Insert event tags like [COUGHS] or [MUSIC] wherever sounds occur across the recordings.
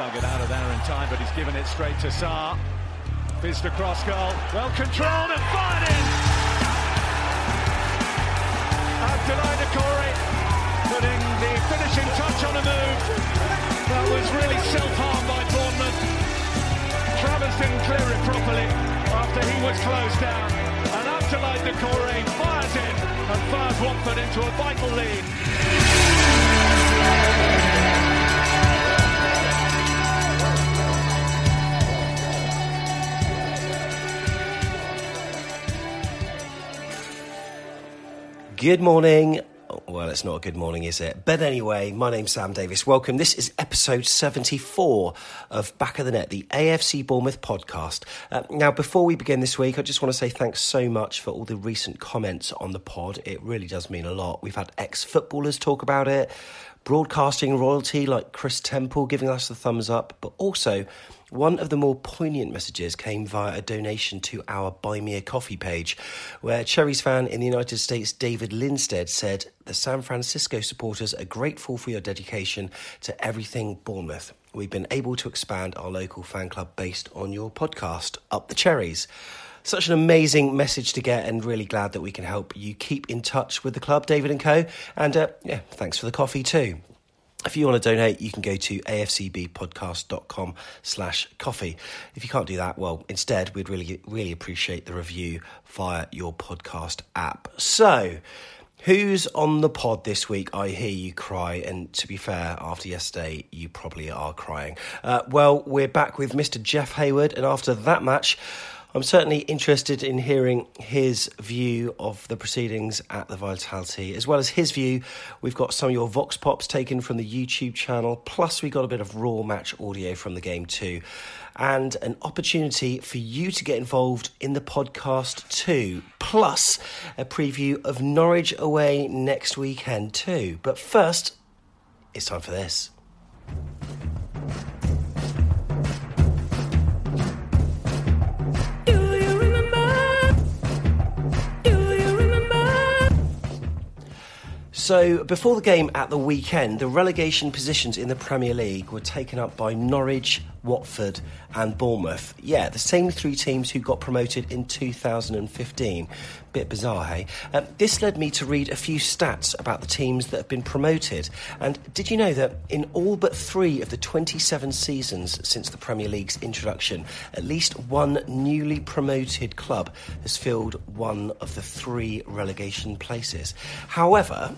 dug it out of there in time, but he's given it straight to Sarr. Fizzed across goal. Well controlled and fired in. Abdoulaye Doucouré putting the finishing touch on a move. That was really self-harm by Bournemouth. Travers didn't clear it properly after he was closed down. And Abdoulaye Doucouré fires in and fires Watford into a vital lead. Good morning. Well, it's not a good morning, is it? But anyway, my name's Sam Davis. Welcome. This is episode 74 of Back of the Net, the AFC Bournemouth podcast. Uh, now, before we begin this week, I just want to say thanks so much for all the recent comments on the pod. It really does mean a lot. We've had ex footballers talk about it, broadcasting royalty like Chris Temple giving us the thumbs up, but also one of the more poignant messages came via a donation to our Buy Me a Coffee page, where Cherries fan in the United States David Linstead said, The San Francisco supporters are grateful for your dedication to everything Bournemouth. We've been able to expand our local fan club based on your podcast, Up the Cherries. Such an amazing message to get, and really glad that we can help you keep in touch with the club, David and Co. And uh, yeah, thanks for the coffee too. If you want to donate, you can go to afcbpodcast.com slash coffee. If you can't do that, well, instead, we'd really, really appreciate the review via your podcast app. So, who's on the pod this week? I hear you cry, and to be fair, after yesterday, you probably are crying. Uh, well, we're back with Mr. Jeff Hayward, and after that match, I'm certainly interested in hearing his view of the proceedings at the Vitality, as well as his view. We've got some of your Vox Pops taken from the YouTube channel, plus we got a bit of raw match audio from the game too, and an opportunity for you to get involved in the podcast too, plus a preview of Norwich away next weekend too. But first, it's time for this. So, before the game at the weekend, the relegation positions in the Premier League were taken up by Norwich, Watford, and Bournemouth. Yeah, the same three teams who got promoted in 2015. Bit bizarre, hey? Uh, this led me to read a few stats about the teams that have been promoted. And did you know that in all but three of the 27 seasons since the Premier League's introduction, at least one newly promoted club has filled one of the three relegation places? However,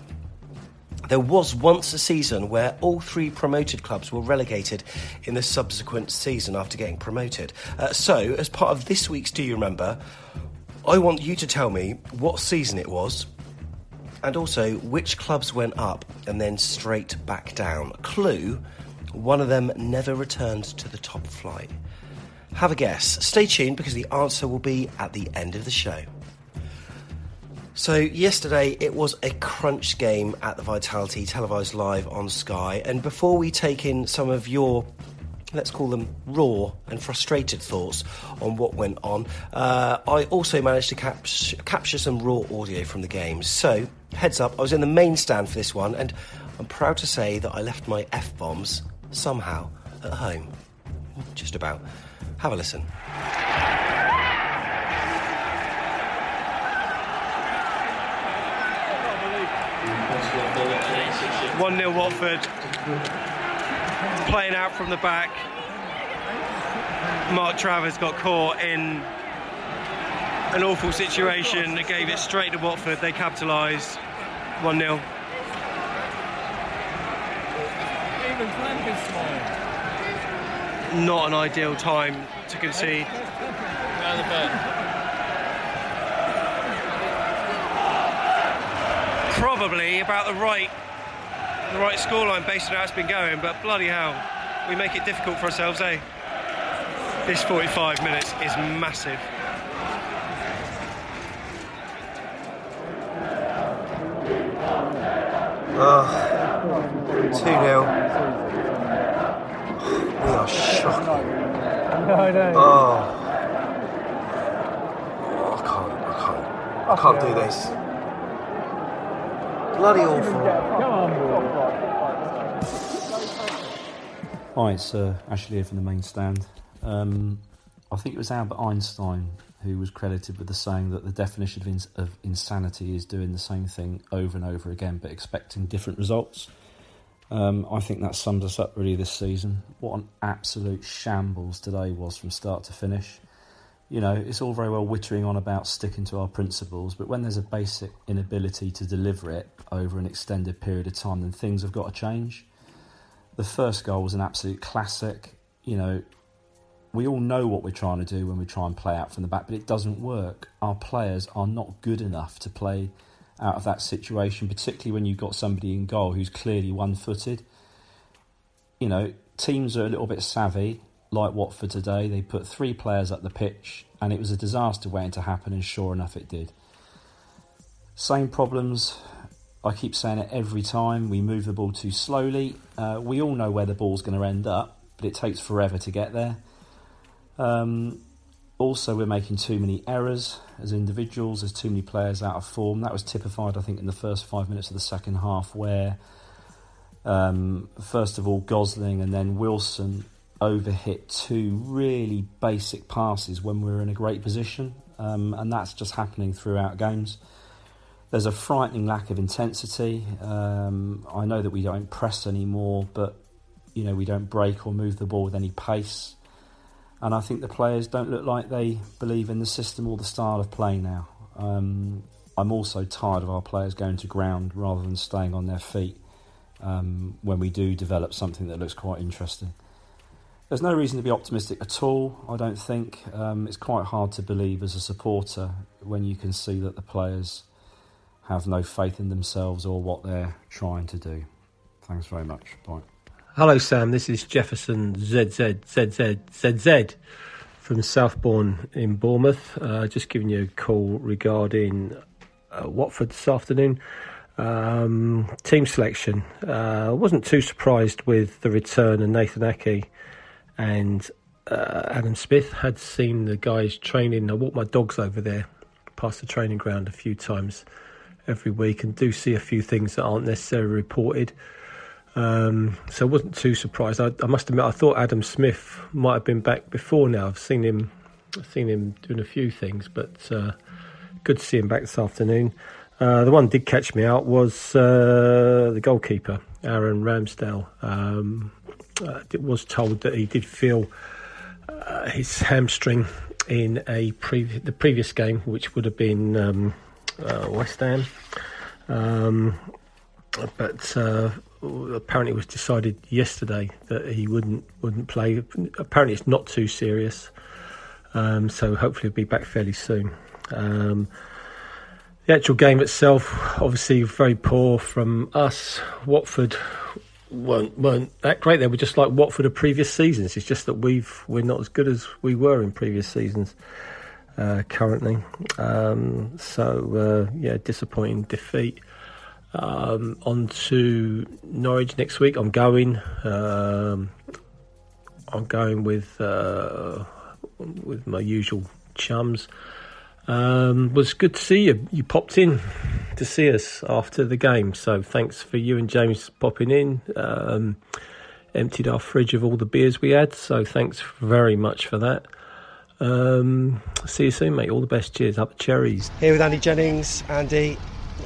there was once a season where all three promoted clubs were relegated in the subsequent season after getting promoted. Uh, so, as part of this week's Do You Remember, I want you to tell me what season it was and also which clubs went up and then straight back down. Clue one of them never returned to the top flight. Have a guess. Stay tuned because the answer will be at the end of the show. So, yesterday it was a crunch game at the Vitality, televised live on Sky. And before we take in some of your, let's call them raw and frustrated thoughts on what went on, uh, I also managed to cap- capture some raw audio from the game. So, heads up, I was in the main stand for this one, and I'm proud to say that I left my F bombs somehow at home. Just about. Have a listen. 1 0 Watford. Playing out from the back. Mark Travers got caught in an awful situation that gave it straight to Watford. They capitalised 1 0. Not an ideal time to concede. Probably about the right the right scoreline based on how it's been going, but bloody hell, we make it difficult for ourselves, eh? This 45 minutes is massive. Oh, 2 0. We are shocking. No, no. Oh. oh. I can't, I can't. I can't do this. Bloody awful. Hi, it's uh, Ashley here from the main stand. Um, I think it was Albert Einstein who was credited with the saying that the definition of, ins- of insanity is doing the same thing over and over again but expecting different results. Um, I think that sums us up really this season. What an absolute shambles today was from start to finish. You know, it's all very well wittering on about sticking to our principles, but when there's a basic inability to deliver it over an extended period of time, then things have got to change. The first goal was an absolute classic. You know, we all know what we're trying to do when we try and play out from the back, but it doesn't work. Our players are not good enough to play out of that situation, particularly when you've got somebody in goal who's clearly one footed. You know, teams are a little bit savvy, like Watford today. They put three players up the pitch, and it was a disaster waiting to happen, and sure enough, it did. Same problems. I keep saying it every time. We move the ball too slowly. Uh, we all know where the ball's going to end up, but it takes forever to get there. Um, also, we're making too many errors as individuals. There's too many players out of form. That was typified, I think, in the first five minutes of the second half, where um, first of all Gosling and then Wilson overhit two really basic passes when we were in a great position, um, and that's just happening throughout games. There's a frightening lack of intensity. Um, I know that we don't press anymore, but you know we don't break or move the ball with any pace. And I think the players don't look like they believe in the system or the style of play now. Um, I'm also tired of our players going to ground rather than staying on their feet um, when we do develop something that looks quite interesting. There's no reason to be optimistic at all, I don't think. Um, it's quite hard to believe as a supporter when you can see that the players have no faith in themselves or what they're trying to do. Thanks very much. Bye. Hello, Sam. This is Jefferson ZZ ZZ ZZ from Southbourne in Bournemouth. Uh, just giving you a call regarding uh, Watford this afternoon. Um, team selection. Uh, I wasn't too surprised with the return of Nathan Ake and uh, Adam Smith. Had seen the guys training. I walk my dogs over there past the training ground a few times every week and do see a few things that aren't necessarily reported. Um, so I wasn't too surprised. I, I, must admit, I thought Adam Smith might have been back before now. I've seen him, I've seen him doing a few things, but uh, good to see him back this afternoon. Uh, the one did catch me out was uh, the goalkeeper, Aaron Ramsdale. Um, was told that he did feel uh, his hamstring in a pre- the previous game, which would have been um, uh, West Ham. Um, but uh, apparently it was decided yesterday that he wouldn't wouldn't play. Apparently it's not too serious, um, so hopefully he'll be back fairly soon. Um, the actual game itself, obviously very poor from us. Watford weren't weren't that great. They were just like Watford of previous seasons. It's just that we've we're not as good as we were in previous seasons. uh, currently. Um, so uh, yeah, disappointing defeat. Um, on to Norwich next week. I'm going. Um, I'm going with uh, with my usual chums. Um, was good to see you. You popped in to see us after the game, so thanks for you and James popping in. Um, emptied our fridge of all the beers we had, so thanks very much for that. Um, see you soon, mate. All the best. Cheers. Up the cherries. Here with Andy Jennings. Andy,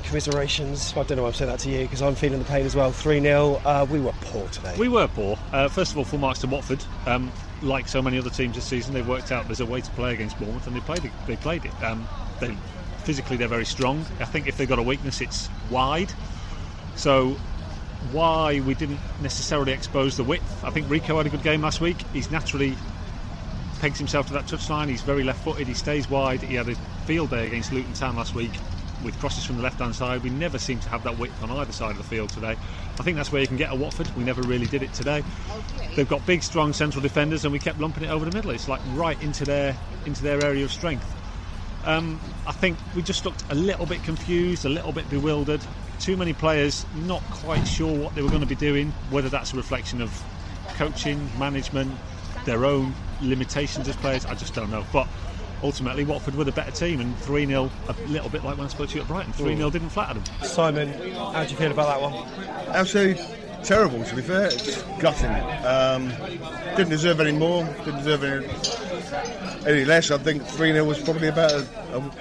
commiserations. I don't know why I'm saying that to you because I'm feeling the pain as well. 3 0. Uh, we were poor today. We were poor. Uh, first of all, full marks to Watford. Um, like so many other teams this season, they've worked out there's a way to play against Bournemouth, and they played it. They played it. Um, they, physically, they're very strong. I think if they've got a weakness, it's wide. So, why we didn't necessarily expose the width? I think Rico had a good game last week. He's naturally pegs himself to that touchline. He's very left-footed. He stays wide. He had a field day against Luton Town last week with crosses from the left-hand side. We never seem to have that width on either side of the field today. I think that's where you can get a Watford. We never really did it today. They've got big, strong central defenders, and we kept lumping it over the middle. It's like right into their into their area of strength. Um, I think we just looked a little bit confused, a little bit bewildered. Too many players not quite sure what they were going to be doing. Whether that's a reflection of coaching, management, their own limitations as players, I just don't know. But ultimately, Watford were the better team, and 3 0, a little bit like when I spoke to you at Brighton, 3 0 didn't flatter them. Simon, how do you feel about that one? Absolutely terrible, to be fair. It's gutting. Um, didn't deserve any more, didn't deserve any, any less. I think 3 0 was probably about, a, a,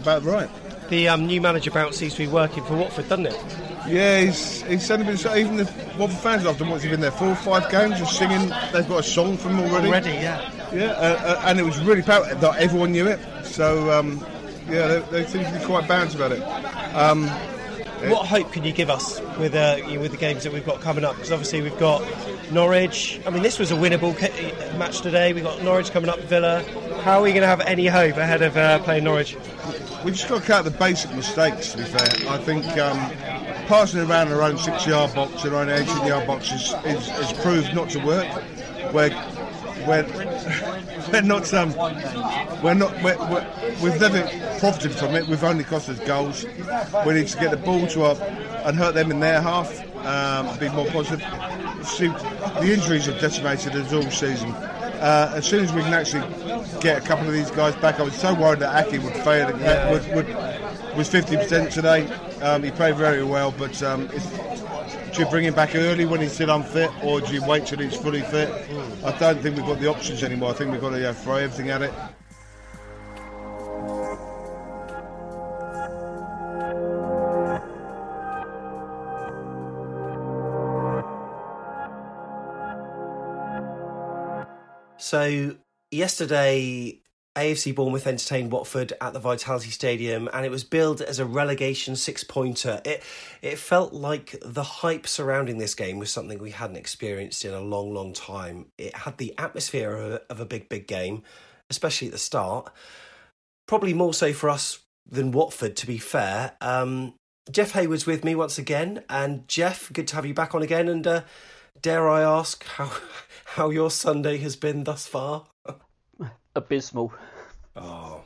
about right. The um, new manager bounce seems to be working for Watford, doesn't it? Yeah, he's, he's certainly been. So even the Watford fans after what's he been there four or five games, just singing. They've got a song from him already. Already, yeah. Yeah, uh, uh, and it was really powerful. That everyone knew it. So um, yeah, they, they seem to be quite balanced about it. Um, what hope can you give us with uh, with the games that we've got coming up? Because obviously we've got Norwich. I mean, this was a winnable ca- match today. We've got Norwich coming up, Villa. How are we going to have any hope ahead of uh, playing Norwich? We just got to cut the basic mistakes. To be fair, I think um, passing around our own six-yard box, our own 18-yard box is, is, is proved not to work. We're we're, [LAUGHS] we're not um, we're not we're, we're, we've never profited from it. We've only cost us goals. We need to get the ball to up and hurt them in their half. Um, be more positive. See, the injuries have decimated us all season. Uh, as soon as we can actually get a couple of these guys back, I was so worried that Ake would fail. Yeah. Would, would, was 50% today. Um, he played very well, but um, do you bring him back early when he's still unfit, or do you wait till he's fully fit? I don't think we've got the options anymore. I think we've got to uh, throw everything at it. So yesterday, AFC Bournemouth entertained Watford at the Vitality Stadium, and it was billed as a relegation six-pointer. It it felt like the hype surrounding this game was something we hadn't experienced in a long, long time. It had the atmosphere of a, of a big, big game, especially at the start. Probably more so for us than Watford, to be fair. Um, Jeff Hayward's with me once again, and Jeff, good to have you back on again. And uh, dare I ask how how your Sunday has been thus far? [LAUGHS] Abysmal. Oh,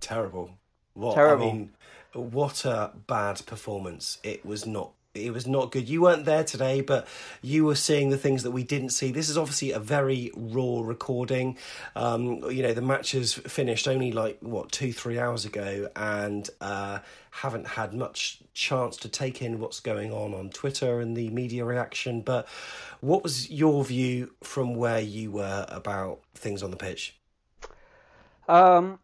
terrible! What Terrible. I mean, what a bad performance! It was not. It was not good. You weren't there today, but you were seeing the things that we didn't see. This is obviously a very raw recording. Um, you know, the match has finished only like what two, three hours ago, and uh, haven't had much chance to take in what's going on on Twitter and the media reaction. But what was your view from where you were about things on the pitch? Um,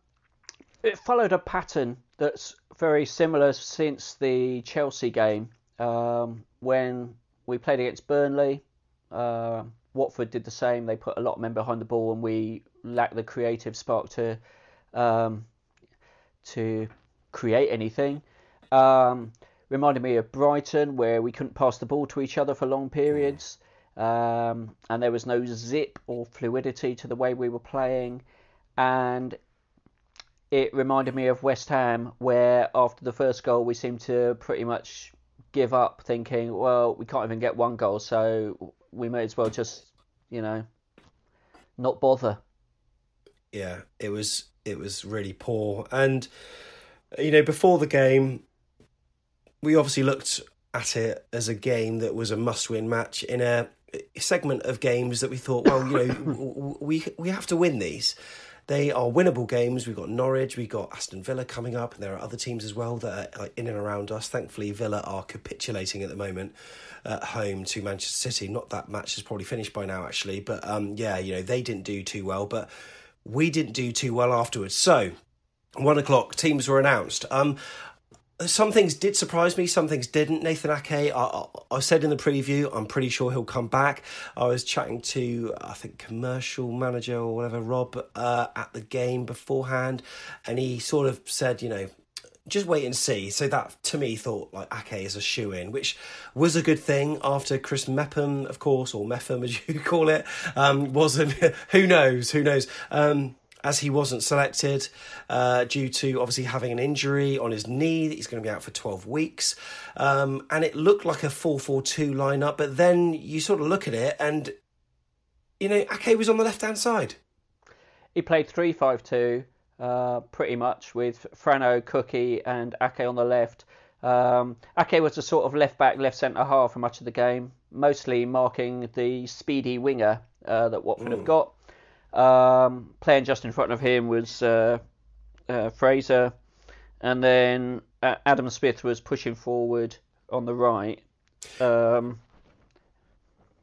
it followed a pattern that's very similar since the Chelsea game um, when we played against Burnley. Uh, Watford did the same. They put a lot of men behind the ball, and we lacked the creative spark to um, to create anything. Um, reminded me of Brighton, where we couldn't pass the ball to each other for long periods, um, and there was no zip or fluidity to the way we were playing. And it reminded me of West Ham, where after the first goal we seemed to pretty much give up, thinking, well, we can't even get one goal, so we may as well just, you know, not bother. Yeah, it was it was really poor. And you know, before the game, we obviously looked at it as a game that was a must-win match in a segment of games that we thought, well, you know, [LAUGHS] we we have to win these. They are winnable games. We've got Norwich, we've got Aston Villa coming up, and there are other teams as well that are in and around us. Thankfully, Villa are capitulating at the moment at home to Manchester City. Not that match is probably finished by now, actually, but um, yeah, you know, they didn't do too well, but we didn't do too well afterwards. So, one o'clock, teams were announced. Um, some things did surprise me, some things didn't. Nathan Ake, I, I, said in the preview, I'm pretty sure he'll come back. I was chatting to, I think, commercial manager or whatever, Rob, uh, at the game beforehand, and he sort of said, you know, just wait and see. So that to me thought like Ake is a shoe in, which was a good thing after Chris Mepham, of course, or Mepham [LAUGHS] as you call it, um, wasn't. [LAUGHS] who knows? Who knows? Um, as he wasn't selected uh, due to obviously having an injury on his knee. He's going to be out for 12 weeks. Um, and it looked like a 4 4 2 lineup, but then you sort of look at it and, you know, Ake was on the left hand side. He played 3 5 2, uh, pretty much, with Frano, Cookie, and Ake on the left. Um, Ake was a sort of left back, left centre half for much of the game, mostly marking the speedy winger uh, that Watford mm. have got. Um, playing just in front of him was uh, uh, Fraser, and then uh, Adam Smith was pushing forward on the right. Um,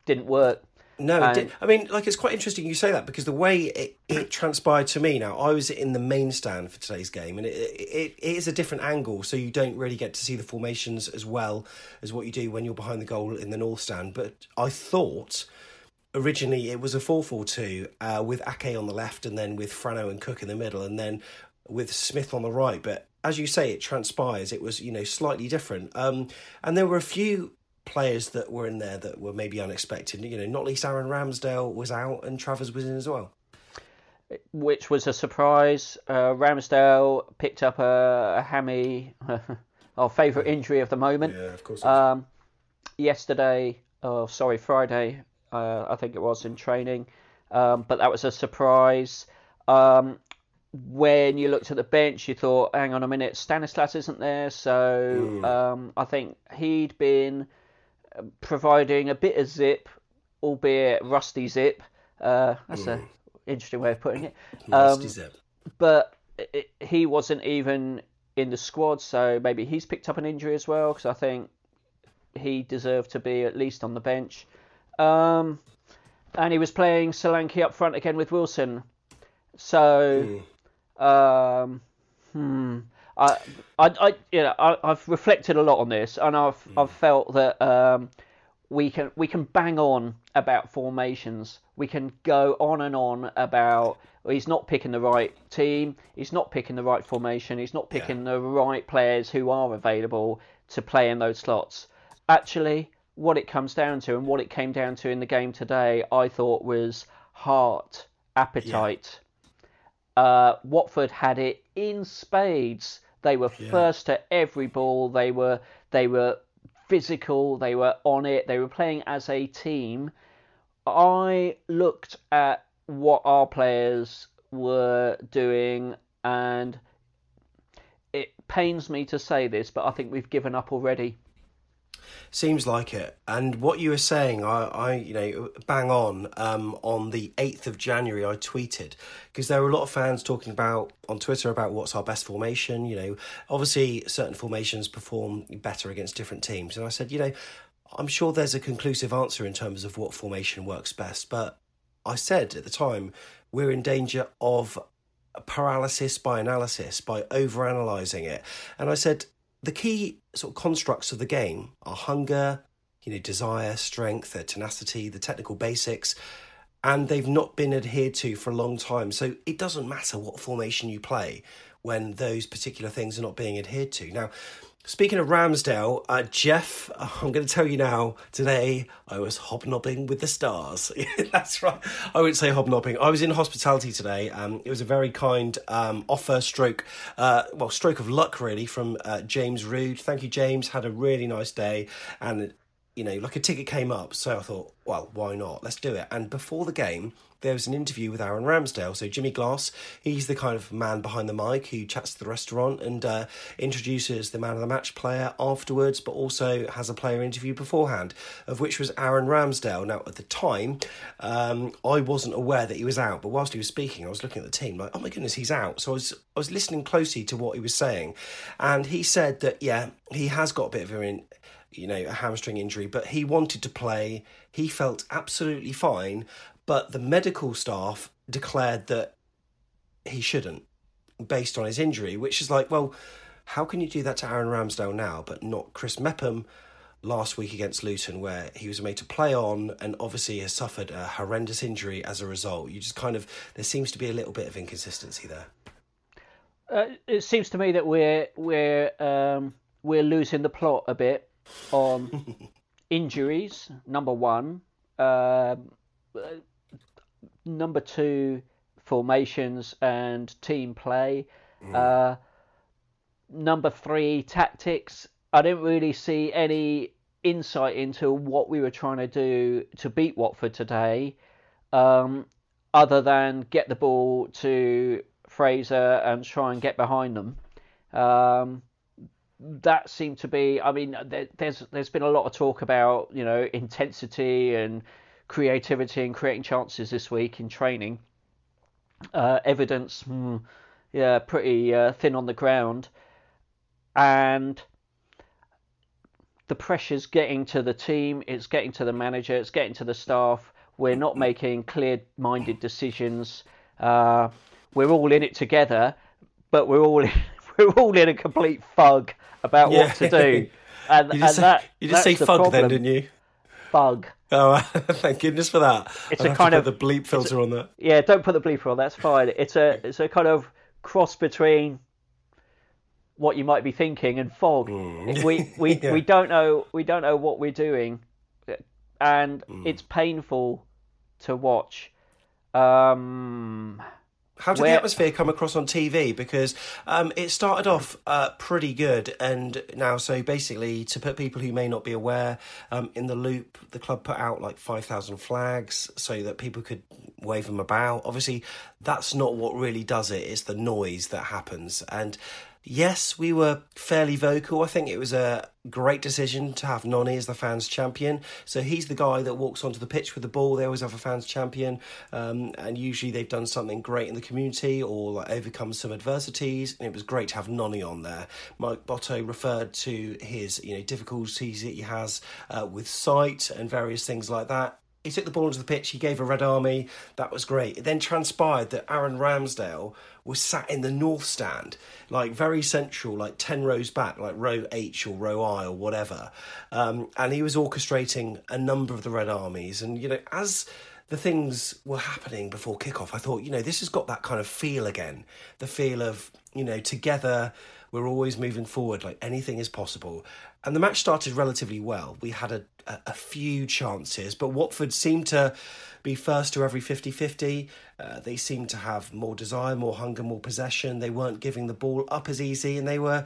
didn't work. No, and... I mean, like it's quite interesting you say that because the way it, it, transpired to me. Now, I was in the main stand for today's game, and it, it, it is a different angle, so you don't really get to see the formations as well as what you do when you're behind the goal in the north stand. But I thought originally it was a 4-4-2 uh, with Ake on the left and then with Frano and Cook in the middle and then with Smith on the right. But as you say, it transpires. It was you know slightly different. Um, and there were a few players that were in there that were maybe unexpected. You know, not least Aaron Ramsdale was out and Travers was in as well. Which was a surprise. Uh, Ramsdale picked up a, a hammy, [LAUGHS] our favourite injury of the moment. Yeah, of course. Um, yesterday, oh sorry, Friday, uh, I think it was in training. Um, but that was a surprise. Um, when you looked at the bench, you thought, hang on a minute, Stanislas isn't there. So mm. um, I think he'd been providing a bit of zip, albeit rusty zip. Uh, that's mm. an interesting way of putting it. [COUGHS] Rusty um, zip. But it, he wasn't even in the squad, so maybe he's picked up an injury as well, because I think he deserved to be at least on the bench. Um, and he was playing Solanke up front again with Wilson. So, mm. um, hmm. I, I, I, you know, I, have reflected a lot on this, and I've, mm. I've felt that um, we can, we can bang on about formations. We can go on and on about he's not picking the right team, he's not picking the right formation, he's not picking yeah. the right players who are available to play in those slots. Actually, what it comes down to and what it came down to in the game today, I thought was heart, appetite. Yeah. Uh, Watford had it in spades. They were yeah. first to every ball. They were they were physical. They were on it. They were playing as a team. I looked at what our players were doing, and it pains me to say this, but I think we've given up already. Seems like it. And what you were saying, I, I you know, bang on. Um, on the eighth of January, I tweeted because there were a lot of fans talking about on Twitter about what's our best formation. You know, obviously certain formations perform better against different teams, and I said, you know, I'm sure there's a conclusive answer in terms of what formation works best, but I said at the time we're in danger of paralysis by analysis by over analyzing it, and I said the key sort of constructs of the game are hunger, you know, desire, strength, tenacity, the technical basics, and they've not been adhered to for a long time. So it doesn't matter what formation you play when those particular things are not being adhered to. Now, Speaking of Ramsdale, uh, Jeff, [LAUGHS] I'm going to tell you now. Today, I was hobnobbing with the stars. [LAUGHS] That's right. I wouldn't say hobnobbing. I was in hospitality today. Um, it was a very kind um, offer, stroke, uh, well, stroke of luck really from uh, James Rood. Thank you, James. Had a really nice day, and you know, like a ticket came up. So I thought, well, why not? Let's do it. And before the game, there was an interview with Aaron Ramsdale. So Jimmy Glass, he's the kind of man behind the mic who chats to the restaurant and uh, introduces the man of the match player afterwards, but also has a player interview beforehand, of which was Aaron Ramsdale. Now, at the time, um, I wasn't aware that he was out, but whilst he was speaking, I was looking at the team like, oh my goodness, he's out. So I was I was listening closely to what he was saying, and he said that yeah, he has got a bit of an you know, a hamstring injury, but he wanted to play. He felt absolutely fine, but the medical staff declared that he shouldn't based on his injury, which is like, well, how can you do that to Aaron Ramsdale now, but not Chris Mepham last week against Luton, where he was made to play on and obviously has suffered a horrendous injury as a result? You just kind of, there seems to be a little bit of inconsistency there. Uh, it seems to me that we're we're um, we're losing the plot a bit on [LAUGHS] injuries. Number one, uh, number two, formations and team play. Mm. Uh, number three, tactics. I didn't really see any insight into what we were trying to do to beat Watford today, um, other than get the ball to Fraser and try and get behind them. Um, that seemed to be. I mean, there, there's there's been a lot of talk about you know intensity and creativity and creating chances this week in training. Uh, evidence, hmm, yeah, pretty uh, thin on the ground, and the pressure's getting to the team. It's getting to the manager. It's getting to the staff. We're not making clear-minded decisions. Uh, we're all in it together, but we're all [LAUGHS] we're all in a complete fug about yeah. what to do. [LAUGHS] And, you just, and that, you just say the fug problem. then, didn't you? Fug. Oh, [LAUGHS] thank goodness for that. It's I'll a kind of the bleep filter a, on that. Yeah, don't put the bleeper on. That's fine. It's a it's a kind of cross between what you might be thinking and fog. Mm. We [LAUGHS] we, yeah. we don't know we don't know what we're doing, and Mm. it's painful to watch. Um, How did Where- the atmosphere come across on TV? Because um, it started off uh, pretty good, and now, so basically, to put people who may not be aware um, in the loop, the club put out like 5,000 flags so that people could wave them about. Obviously, that's not what really does it, it's the noise that happens. And yes, we were fairly vocal. I think it was a great decision to have Noni as the fans champion. So he's the guy that walks onto the pitch with the ball. They always have a fans champion, um, and usually they've done something great in the community or like overcome some adversities. And it was great to have Noni on there. Mike Botto referred to his you know difficulties that he has uh, with sight and various things like that. He took the ball onto the pitch. He gave a red army. That was great. It then transpired that Aaron Ramsdale was sat in the north stand, like very central, like 10 rows back, like row H or row I or whatever. Um, and he was orchestrating a number of the red armies. And, you know, as the things were happening before kickoff, I thought, you know, this has got that kind of feel again. The feel of, you know, together we're always moving forward, like anything is possible. And the match started relatively well. We had a, a, a few chances, but Watford seemed to be first to every 50 50. Uh, they seemed to have more desire, more hunger, more possession. They weren't giving the ball up as easy, and they were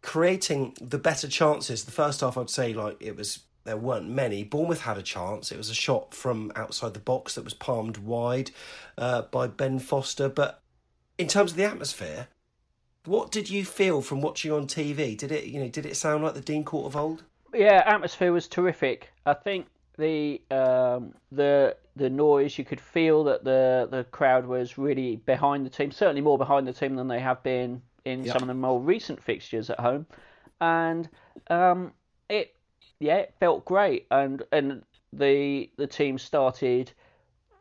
creating the better chances. The first half, I'd say, like it was there weren't many. Bournemouth had a chance. It was a shot from outside the box that was palmed wide uh, by Ben Foster. But in terms of the atmosphere, what did you feel from watching on TV? Did it, you know, did it sound like the Dean Court of old? Yeah, atmosphere was terrific. I think the um, the the noise you could feel that the the crowd was really behind the team. Certainly more behind the team than they have been in Yep. some of the more recent fixtures at home, and um, it yeah it felt great. And and the the team started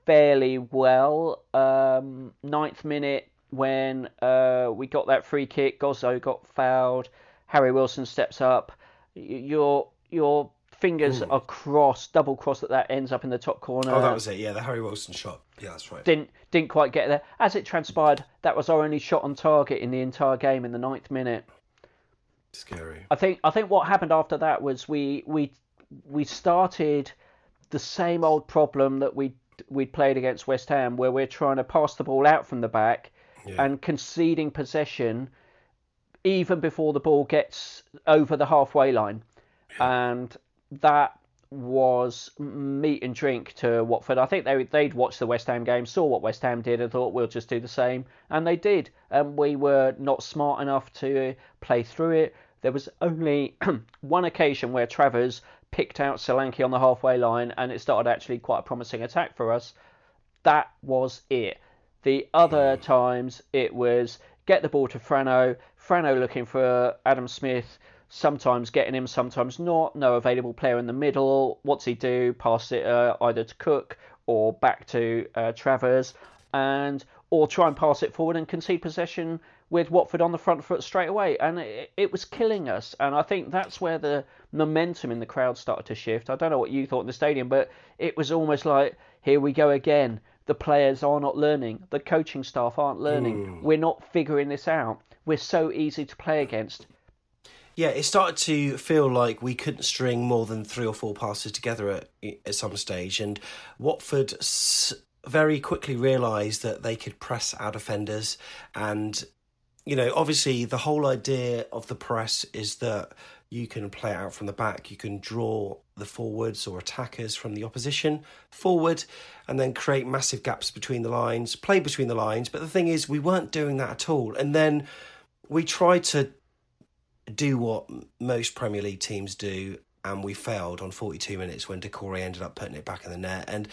fairly well. Um, ninth minute when uh, we got that free kick, Gozzo got fouled. Harry Wilson steps up. Your your fingers Ooh. are crossed, double crossed that that ends up in the top corner. oh, that was it. Yeah, the Harry Wilson shot. Yeah, that's right. Didn't didn't quite get there. As it transpired, that was our only shot on target in the entire game in the ninth minute. Scary. I think I think what happened after that was we we we started the same old problem that we we'd played against West Ham, where we're trying to pass the ball out from the back Yeah. and conceding possession even before the ball gets over the halfway line, and that was meat and drink to Watford. I think they they'd watched the West Ham game, saw what West Ham did, and thought we'll just do the same, and they did. And we were not smart enough to play through it. There was only [CLEARS THROAT] one occasion where Travers picked out Solanke on the halfway line, and it started actually quite a promising attack for us. That was it. The other times it was get the ball to Frano, Frano looking for Adam Smith sometimes getting him, sometimes not. No available player in the middle. What's he do? Pass it uh, either to Cook or back to uh, Travers, and or try and pass it forward and concede possession with Watford on the front foot straight away. And it, it was killing us. And I think that's where the momentum in the crowd started to shift. I don't know what you thought in the stadium, but it was almost like here we go again. The players are not learning. The coaching staff aren't learning. Mm. We're not figuring this out. We're so easy to play against. Yeah, it started to feel like we couldn't string more than three or four passes together at, at some stage, and Watford very quickly realised that they could press our defenders. And, you know, obviously the whole idea of the press is that you can play out from the back, you can draw the forwards or attackers from the opposition forward, and then create massive gaps between the lines, play between the lines. But the thing is, we weren't doing that at all. And then we tried to do what most Premier League teams do, and we failed on 42 minutes when Doucouré ended up putting it back in the net. And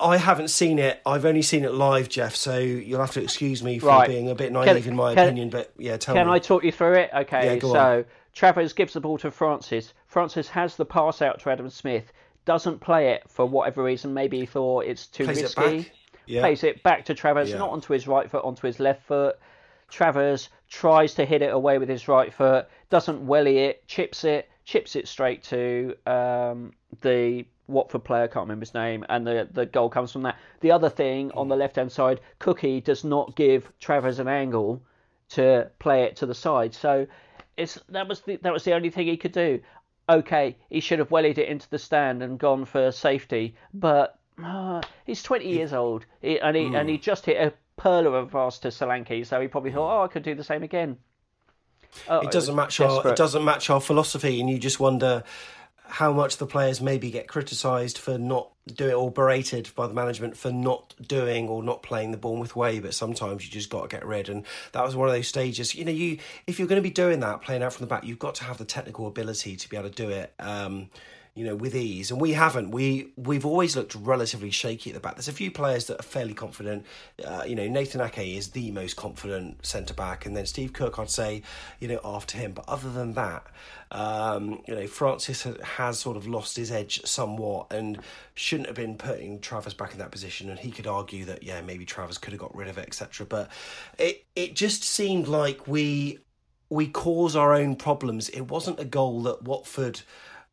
I haven't seen it. I've only seen it live, Jeff. So you'll have to excuse me for right. being a bit naive can, in my can, opinion. But yeah, tell can me. Can I talk you through it? Okay. Yeah, so on. Travers gives the ball to Francis. Francis has the pass out to Adam Smith. Doesn't play it for whatever reason. Maybe he thought it's too Plays risky. It yeah. Plays it back to Travers, yeah. not onto his right foot, onto his left foot. Travers tries to hit it away with his right foot, doesn't welly it, chips it, chips it straight to um, the Watford player, can't remember his name, and the, the goal comes from that. The other thing on the left hand side, Cookie does not give Travers an angle to play it to the side. So it's that was the, that was the only thing he could do. Okay, he should have wellied it into the stand and gone for safety, but uh, he's 20 years old, he, and he mm. and he just hit a pearl of a pass to Solanke, so he probably thought, oh, I could do the same again. Oh, it doesn't match desperate. our it doesn't match our philosophy, and you just wonder how much the players maybe get criticised for not doing or berated by the management for not doing or not playing the Bournemouth way. But sometimes you just got to get rid, and that was one of those stages. You know, you if you're going to be doing that, playing out from the back, you've got to have the technical ability to be able to do it. Um, you know, with ease, and we haven't. We we've always looked relatively shaky at the back. There's a few players that are fairly confident. Uh, you know, Nathan Ake is the most confident centre back, and then Steve Cook, I'd say, you know, after him. But other than that, um, you know, Francis has sort of lost his edge somewhat, and shouldn't have been putting Travers back in that position. And he could argue that yeah, maybe Travers could have got rid of it, etc. But it it just seemed like we we cause our own problems. It wasn't a goal that Watford.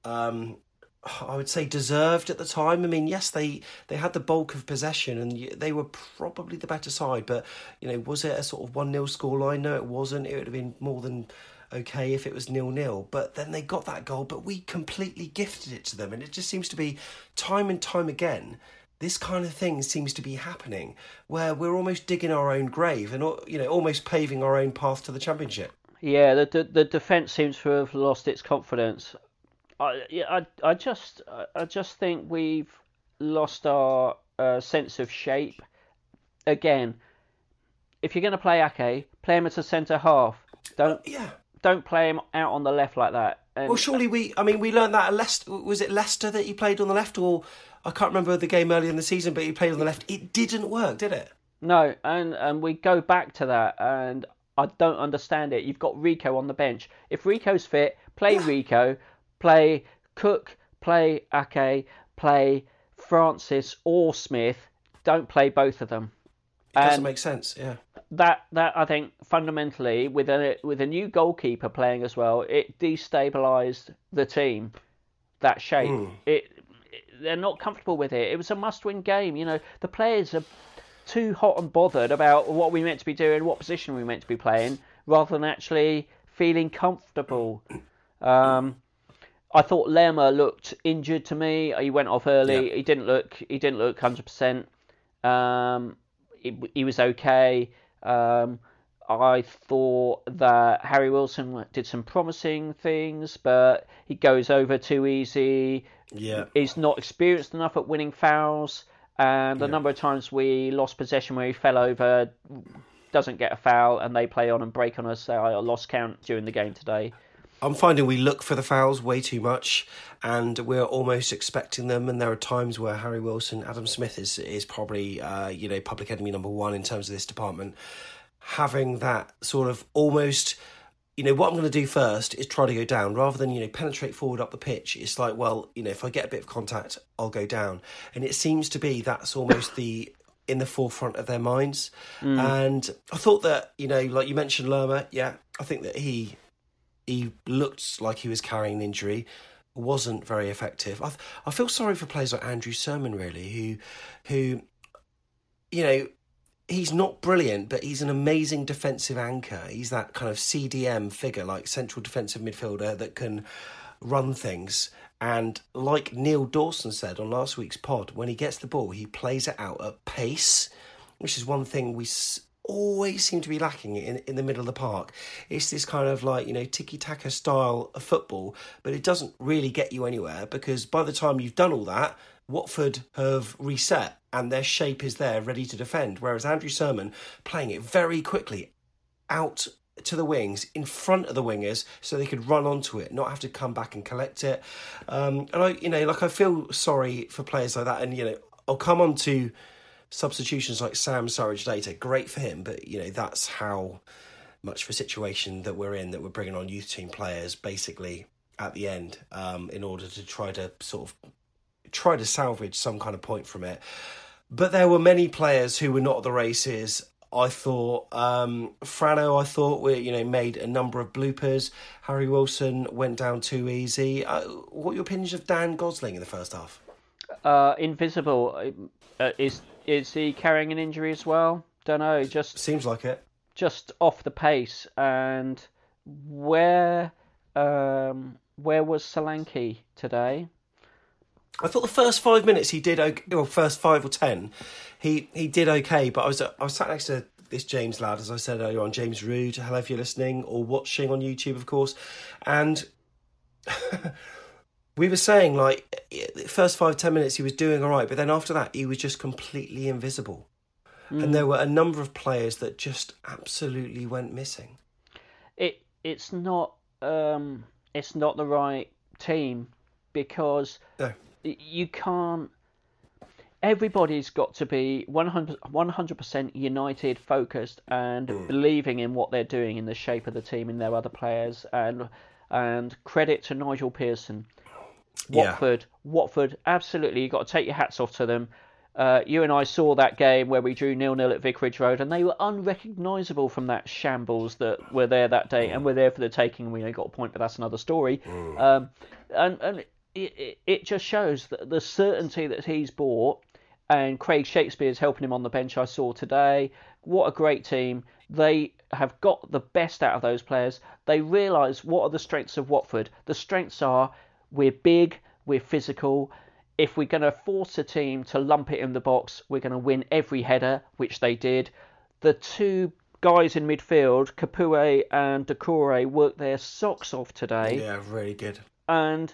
Um, I would say deserved at the time. I mean, yes, they they had the bulk of possession and they were probably the better side. But you know, was it a sort of one 0 scoreline? No, it wasn't. It would have been more than okay if it was nil nil. But then they got that goal, but we completely gifted it to them, and it just seems to be time and time again. This kind of thing seems to be happening, where we're almost digging our own grave and you know almost paving our own path to the championship. Yeah, the the, the defence seems to have lost its confidence. I, I, I just, I just think we've lost our uh, sense of shape. Again, if you're going to play Ake, play him as a centre half. Don't, yeah. don't play him out on the left like that. And well, surely we, I mean, we learned that at Leicester. Was it Leicester that he played on the left, or I can't remember the game earlier in the season, but he played on the left. It didn't work, did it? No, and and we go back to that, and I don't understand it. You've got Rico on the bench. If Rico's fit, play. Rico play Cook, play Ake, play Francis or Smith. Don't play both of them. It doesn't and make sense. Yeah. That that I think fundamentally with a with a new goalkeeper playing as well, it destabilised the team. That shape. Mm. It, it they're not comfortable with it. It was a must-win game. You know the players are too hot and bothered about what we meant to be doing, what position we meant to be playing, rather than actually feeling comfortable. Um, I thought Lerma looked injured to me. He went off early. Yeah. He didn't look. He didn't look hundred percent. Um, he, he was okay. Um, I thought that Harry Wilson did some promising things, but he goes over too easy. Yeah. He's not experienced enough at winning fouls. And the Yeah. number of times we lost possession where he fell over, doesn't get a foul, and they play on and break on us. I lost count during the game today. I'm finding we look for the fouls way too much, and we're almost expecting them. And there are times where Harry Wilson, Adam Smith is is probably uh, you know public enemy number one in terms of this department. Having that sort of almost, you know, what I'm going to do first is try to go down rather than you know penetrate forward up the pitch. It's like, well, you know, if I get a bit of contact, I'll go down, and it seems to be that's almost the in the forefront of their minds. Mm. And I thought that you know, like you mentioned, Lerma, yeah, I think that he he looked like he was carrying an injury, wasn't very effective. I I feel sorry for players like Andrew Surman, really, who who you know he's not brilliant, but he's an amazing defensive anchor. He's that kind of CDM figure, like central defensive midfielder that can run things. And like Neil Dawson said on last week's pod, when he gets the ball, he plays it out at pace, which is one thing we always seem to be lacking in, in the middle of the park. It's this kind of like, you know, tiki taka style of football, but it doesn't really get you anywhere because by the time you've done all that, Watford have reset and their shape is there ready to defend. Whereas Andrew Surman playing it very quickly out to the wings in front of the wingers so they could run onto it, not have to come back and collect it. Um, and I, you know, like I feel sorry for players like that. And, you know, I'll come on to substitutions like Sam Surridge later. Great for him, but, you know, that's how much of a situation that we're in that we're bringing on youth team players basically at the end um, in order to try to sort of try to salvage some kind of point from it. But there were many players who were not at the races. I thought um, Frano. I thought we you know made a number of bloopers. Harry Wilson went down too easy. Uh, what your opinions of Dan Gosling in the first half? Uh, invisible uh, is is he carrying an injury as well? Don't know. Just seems like it. Just off the pace. And where um, where was Solanke today? I thought the first five minutes he did okay, or first five or ten, he he did okay. But I was I was sat next to this James lad, as I said earlier on, James Rude. Hello if you're listening or watching on YouTube, of course. And [LAUGHS] we were saying like the first five ten minutes he was doing all right, but then after that he was just completely invisible. Mm. And there were a number of players that just absolutely went missing. It it's not um, it's not the right team because No. you can't. Everybody's got to be 100 percent united, focused, and believing in what they're doing in the shape of the team, in their other players, and and credit to Nigel Pearson. Yeah. Watford, Watford, absolutely, you've got to take your hats off to them. Uh, you and I saw that game where we drew nil nil at Vicarage Road, and they were unrecognisable from that shambles that were there that day, and were there for the taking. We got a point, but that's another story. Um, and and it, it, it just shows that the certainty that he's bought, and Craig Shakespeare's helping him on the bench. I saw today. What a great team! They have got the best out of those players. They realise what are the strengths of Watford. The strengths are we're big, we're physical. If we're going to force a team to lump it in the box, we're going to win every header, which they did. The two guys in midfield, Capoue and Doucouré, worked their socks off today. Yeah, really good. And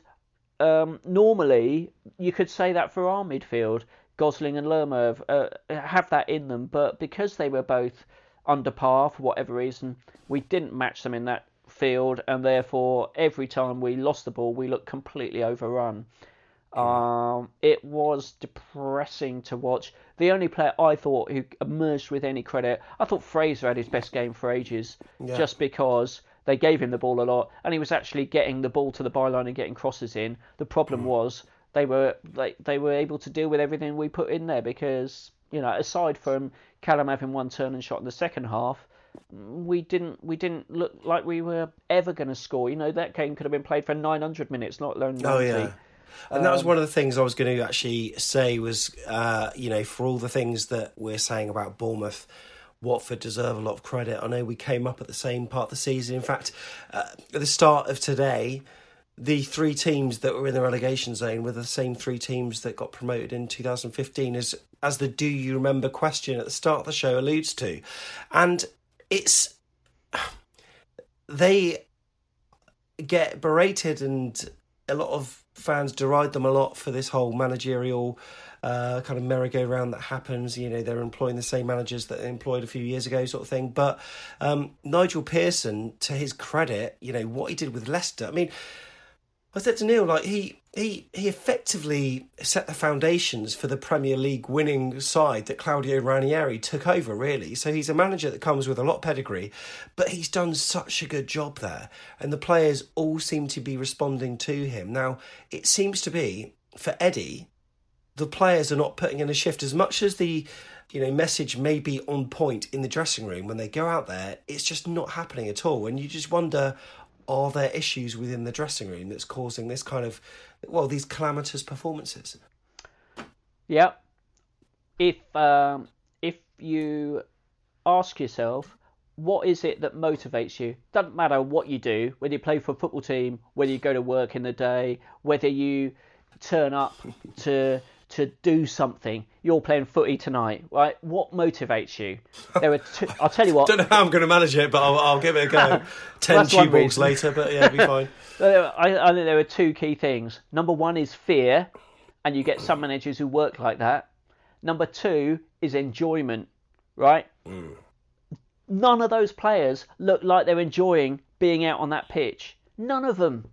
um, normally, you could say that for our midfield. Gosling and Lerma have, uh, have that in them, but because they were both under par for whatever reason, we didn't match them in that field, and therefore every time we lost the ball, we looked completely overrun. Um, it was depressing to watch. The only player I thought who emerged with any credit, I thought Fraser had his best game for ages, Yeah. just because they gave him the ball a lot, and he was actually getting the ball to the byline and getting crosses in. The problem was they were they, they were able to deal with everything we put in there because you know aside from Callum having one turn and shot in the second half, we didn't we didn't look like we were ever going to score. You know that game could have been played for 900 minutes, not alone 90. Oh yeah. And that was Um, one of the things I was going to actually say was, uh, you know, for all the things that we're saying about Bournemouth, Watford deserve a lot of credit. I know we came up at the same part of the season. In fact, uh, at the start of today, the three teams that were in the relegation zone were the same three teams that got promoted in 2015, as as the "Do you remember?" question at the start of the show alludes to, and it's they get berated, and a lot of fans deride them a lot for this whole managerial uh, kind of merry-go-round that happens. You know, they're employing the same managers that they employed a few years ago, sort of thing. But um, Nigel Pearson, to his credit, you know what he did with Leicester. I mean, I said to Neil, like he he he effectively set the foundations for the Premier League winning side that Claudio Ranieri took over. Really, so he's a manager that comes with a lot of pedigree, but he's done such a good job there, and the players all seem to be responding to him. Now, it seems to be for Eddie the players are not putting in a shift as much as the you know message may be on point in the dressing room when they go out there it's just not happening at all and you just wonder are there issues within the dressing room that's causing this kind of well these calamitous performances. Yeah. If um, if you ask yourself what is it that motivates you? Doesn't matter what you do whether you play for a football team whether you go to work in the day whether you turn up to to do something. You're playing footy tonight, right? What motivates you? There are two, I'll tell you [LAUGHS] what. I Don't know how I'm going to manage it, but I'll, I'll give it a go. [LAUGHS] Ten chew balls later, but yeah, it'll be [LAUGHS] fine. I, I think there are two key things. Number one is fear, and you get some managers who work like that. Number two is enjoyment, right? Mm. None of those players look like they're enjoying being out on that pitch. None of them.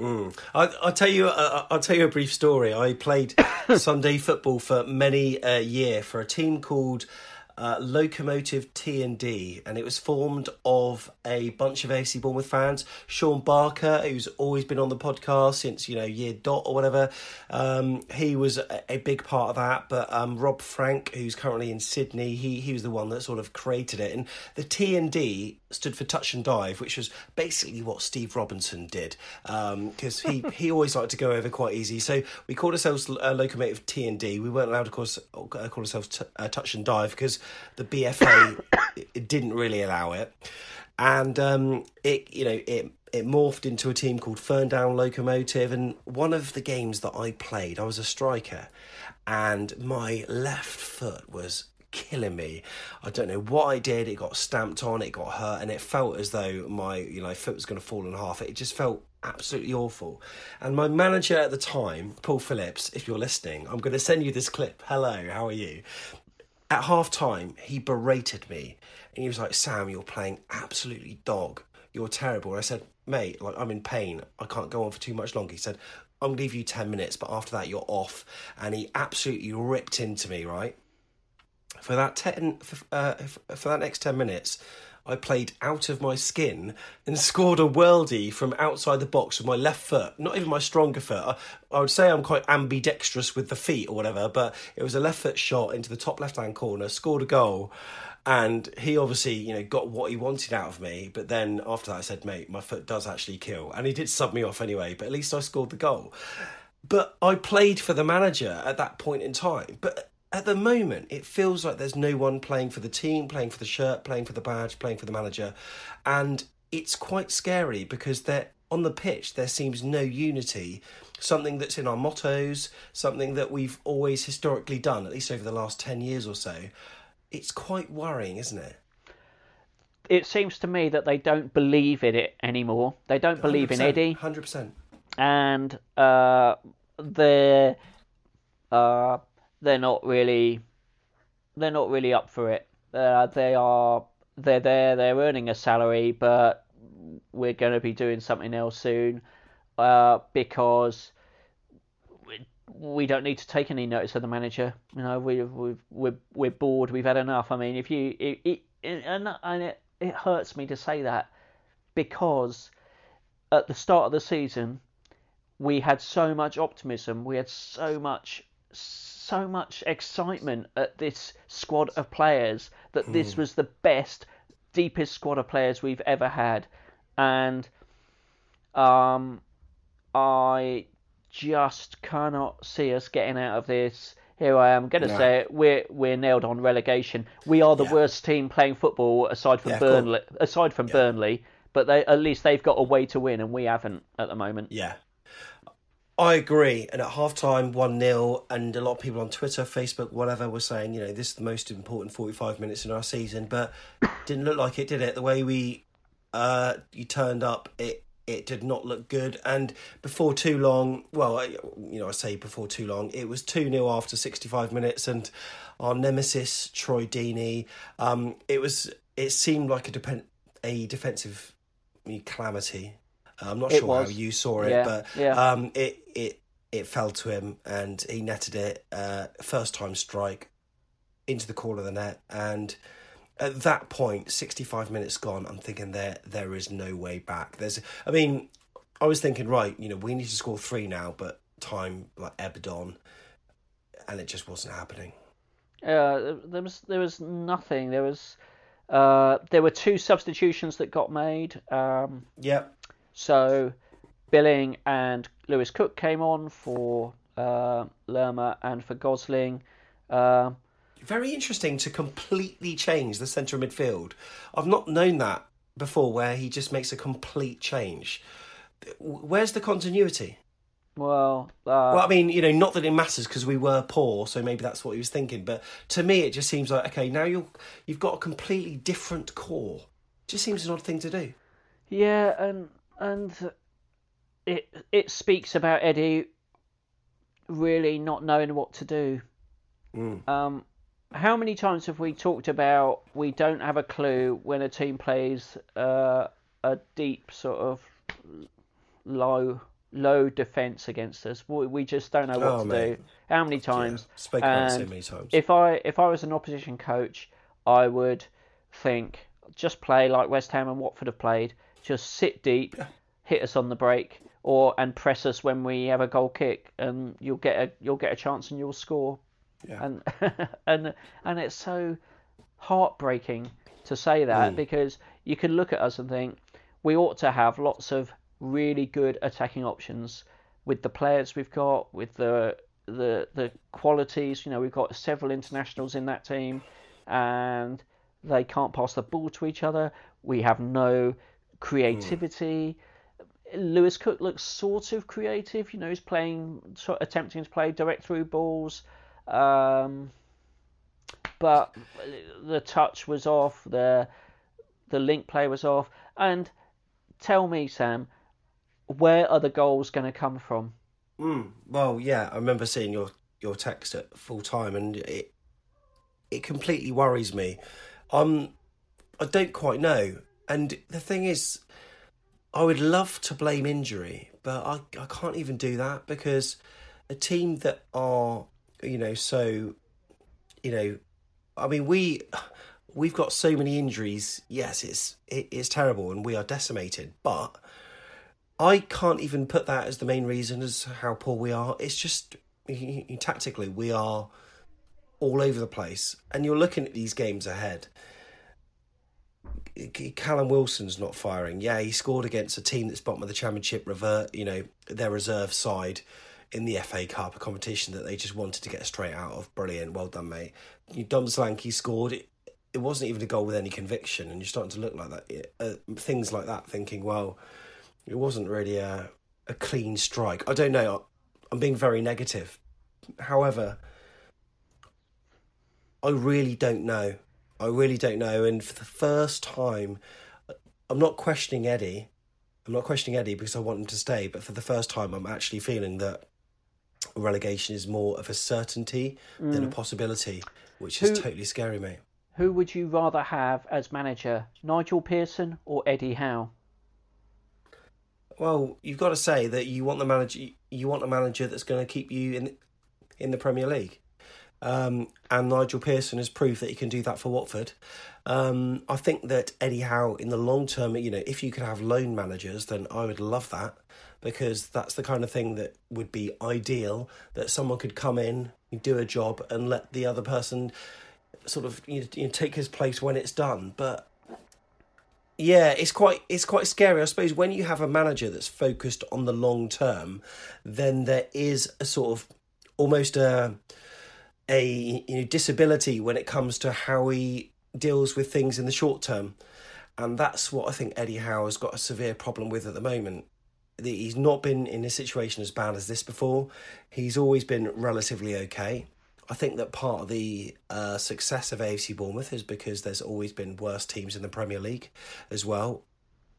Mm. I, will tell you. Uh, I'll tell you a brief story. I played [COUGHS] Sunday football for many a year for a team called uh, Locomotive T and D, and it was formed of a bunch of AFC Bournemouth fans. Sean Barker, who's always been on the podcast since you know year dot or whatever, um, he was a, a, big part of that. But um, Rob Frank, who's currently in Sydney, he he was the one that sort of created it. And the T and D stood for touch and dive, which was basically what Steve Robinson did, because um, he [LAUGHS] he always liked to go over quite easy. So we called ourselves uh, Locomotive T and D. We weren't allowed, of course, uh, call ourselves t- uh, touch and dive because the BFA didn't really allow it, and um, it you know it it morphed into a team called Ferndown Locomotive. And one of the games that I played, I was a striker, and my left foot was killing me. I don't know what I did. It got stamped on, it got hurt, and it felt as though my you know foot was going to fall in half. It just felt absolutely awful. And my manager at the time, Paul Phillips, if you're listening, I'm going to send you this clip. Hello, how are you? At half time, he berated me and he was like, Sam, you're playing absolutely dog. You're terrible. And I said, mate, like I'm in pain. I can't go on for too much longer. He said, I'm to give you 10 minutes, but after that, you're off. And he absolutely ripped into me, right? For that 10, for, uh, for that next 10 minutes, I played out of my skin and scored a worldie from outside the box with my left foot. Not even my stronger foot. I, I, would say I'm quite ambidextrous with the feet or whatever, but it was a left foot shot into the top left hand corner, scored a goal. And he obviously, you know, got what he wanted out of me. But then after that, I said, mate, my foot does actually kill. And he did sub me off anyway, but at least I scored the goal. But I played for the manager at that point in time. But at the moment, it feels like there's no one playing for the team, playing for the shirt, playing for the badge, playing for the manager. And it's quite scary because they're on the pitch, there seems no unity. Something that's in our mottos, something that we've always historically done, at least over the last 10 years or so. It's quite worrying, isn't it? It seems to me that they don't believe in it anymore. They don't believe in Eddie. 100%. And uh, they're. Uh, they're not really they're not really up for it. Uh, they are they're there, they're earning a salary, but we're going to be doing something else soon uh, because we, we don't need to take any notice of the manager. You know, we we we're we're bored. We've had enough. I mean, if you it, it, and and it it hurts me to say that because at the start of the season we had so much optimism. We had so much so much excitement at this squad of players that mm. this hmm. was the best, deepest squad of players we've ever had, and um, I just cannot see us getting out of this. Here I am going to no. say it. We're we're nailed on relegation. We are the yeah. worst team playing football aside from yeah, Burnley. Aside from yeah. Burnley, but they at least they've got a way to win, and we haven't at the moment. Yeah, I agree. And at half time, 1 0, and a lot of people on Twitter, Facebook, whatever, were saying, you know, this is the most important 45 minutes in our season. But didn't look like it, did it? The way we uh, you turned up, it it did not look good. And before too long, well, you know, I say before too long, it was 2 0 after 65 minutes. And our nemesis, Troy Deeney, um, it was, it seemed like a, depend, a defensive calamity. I'm not It sure was. how you saw it, Yeah, but yeah. um, it, it, it fell to him and he netted it, uh, first time strike into the corner of the net. And at that point, 65 minutes gone, I'm thinking there there is no way back. There's, I mean, I was thinking, right, you know, we need to score three now, but time like ebbed on, and it just wasn't happening. Uh, there was there was nothing. There was uh, there were two substitutions that got made. Um, Yep. So Billing and Lewis Cook came on for uh, Lerma and for Gosling. Uh, Very interesting to completely change the centre of midfield. I've not known that before, where he just makes a complete change. Where's the continuity? well, uh, Well, I mean, you know, not that it matters because we were poor, so maybe that's what he was thinking. But to me, it just seems like okay, now you're you've got a completely different core. Just seems an odd thing to do. yeah, and and it it speaks about Eddie really not knowing what to do. Um, how many times have we talked about we don't have a clue when a team plays uh, a deep sort of low low defense against us? We, we just don't know what Oh, to do. How many times? spoken about it so many times. If I if I was an opposition coach, I would think just play like West Ham and Watford have played. Just sit deep, hit us on the break, or and press us when we have a goal kick, and you'll get a you'll get a chance and you'll score. Yeah. And [LAUGHS] and and it's so heartbreaking to say that Mm. because you can look at us and think we ought to have lots of really good attacking options with the players we've got, with the the the qualities. You know, we've got several internationals in that team, and they can't pass the ball to each other. We have no creativity. Lewis Cook looks sort of creative. You know, he's playing, attempting to play direct through balls, um, but the touch was off. The the link play was off. And tell me, Sam, where are the goals going to come from? Mm, well, yeah, I remember seeing your your text at full time, and it it completely worries me. Um, I don't quite know, and the thing is, I would love to blame injury, but I I can't even do that because a team that are you know so you know, I mean we we've got so many injuries. Yes, it's it, it's terrible, and we are decimated, but. I can't even put that as the main reason as how poor we are. It's just tactically we are all over the place, and you're looking at these games ahead. Callum Wilson's not firing. Yeah, he scored against a team that's bottom of the championship, revert you know their reserve side in the FA Cup, a competition that they just wanted to get straight out of. Brilliant, well done, mate. You Dom Solanke scored. It, it wasn't even a goal with any conviction, and you're starting to look like that. Uh, things like that, thinking, well it wasn't really a, a clean strike. I don't know. I'm being very negative. However, I really don't know. I really don't know. And for the first time, I'm not questioning Eddie. I'm not questioning Eddie because I want him to stay. But for the first time, I'm actually feeling that relegation is more of a certainty than a Mm. possibility, which is Who- totally scary, mate. Who would you rather have as manager, Nigel Pearson or Eddie Howe? Well, you've got to say that you want the manager. You want a manager that's going to keep you in in the Premier League. Um, and Nigel Pearson has proved that he can do that for Watford. Um, I think that Howe, in the long term, you know, if you could have loan managers, then I would love that because that's the kind of thing that would be ideal. That someone could come in, do a job, and let the other person sort of you know, take his place when it's done. But yeah, it's quite it's quite scary. I suppose when you have a manager that's focused on the long term, then there is a sort of almost a a you know disability when it comes to how he deals with things in the short term, and that's what I think Eddie Howe has got a severe problem with at the moment. He's not been in a situation as bad as this before. He's always been relatively okay. I think that part of the uh, success of AFC Bournemouth is because there's always been worse teams in the Premier League as well.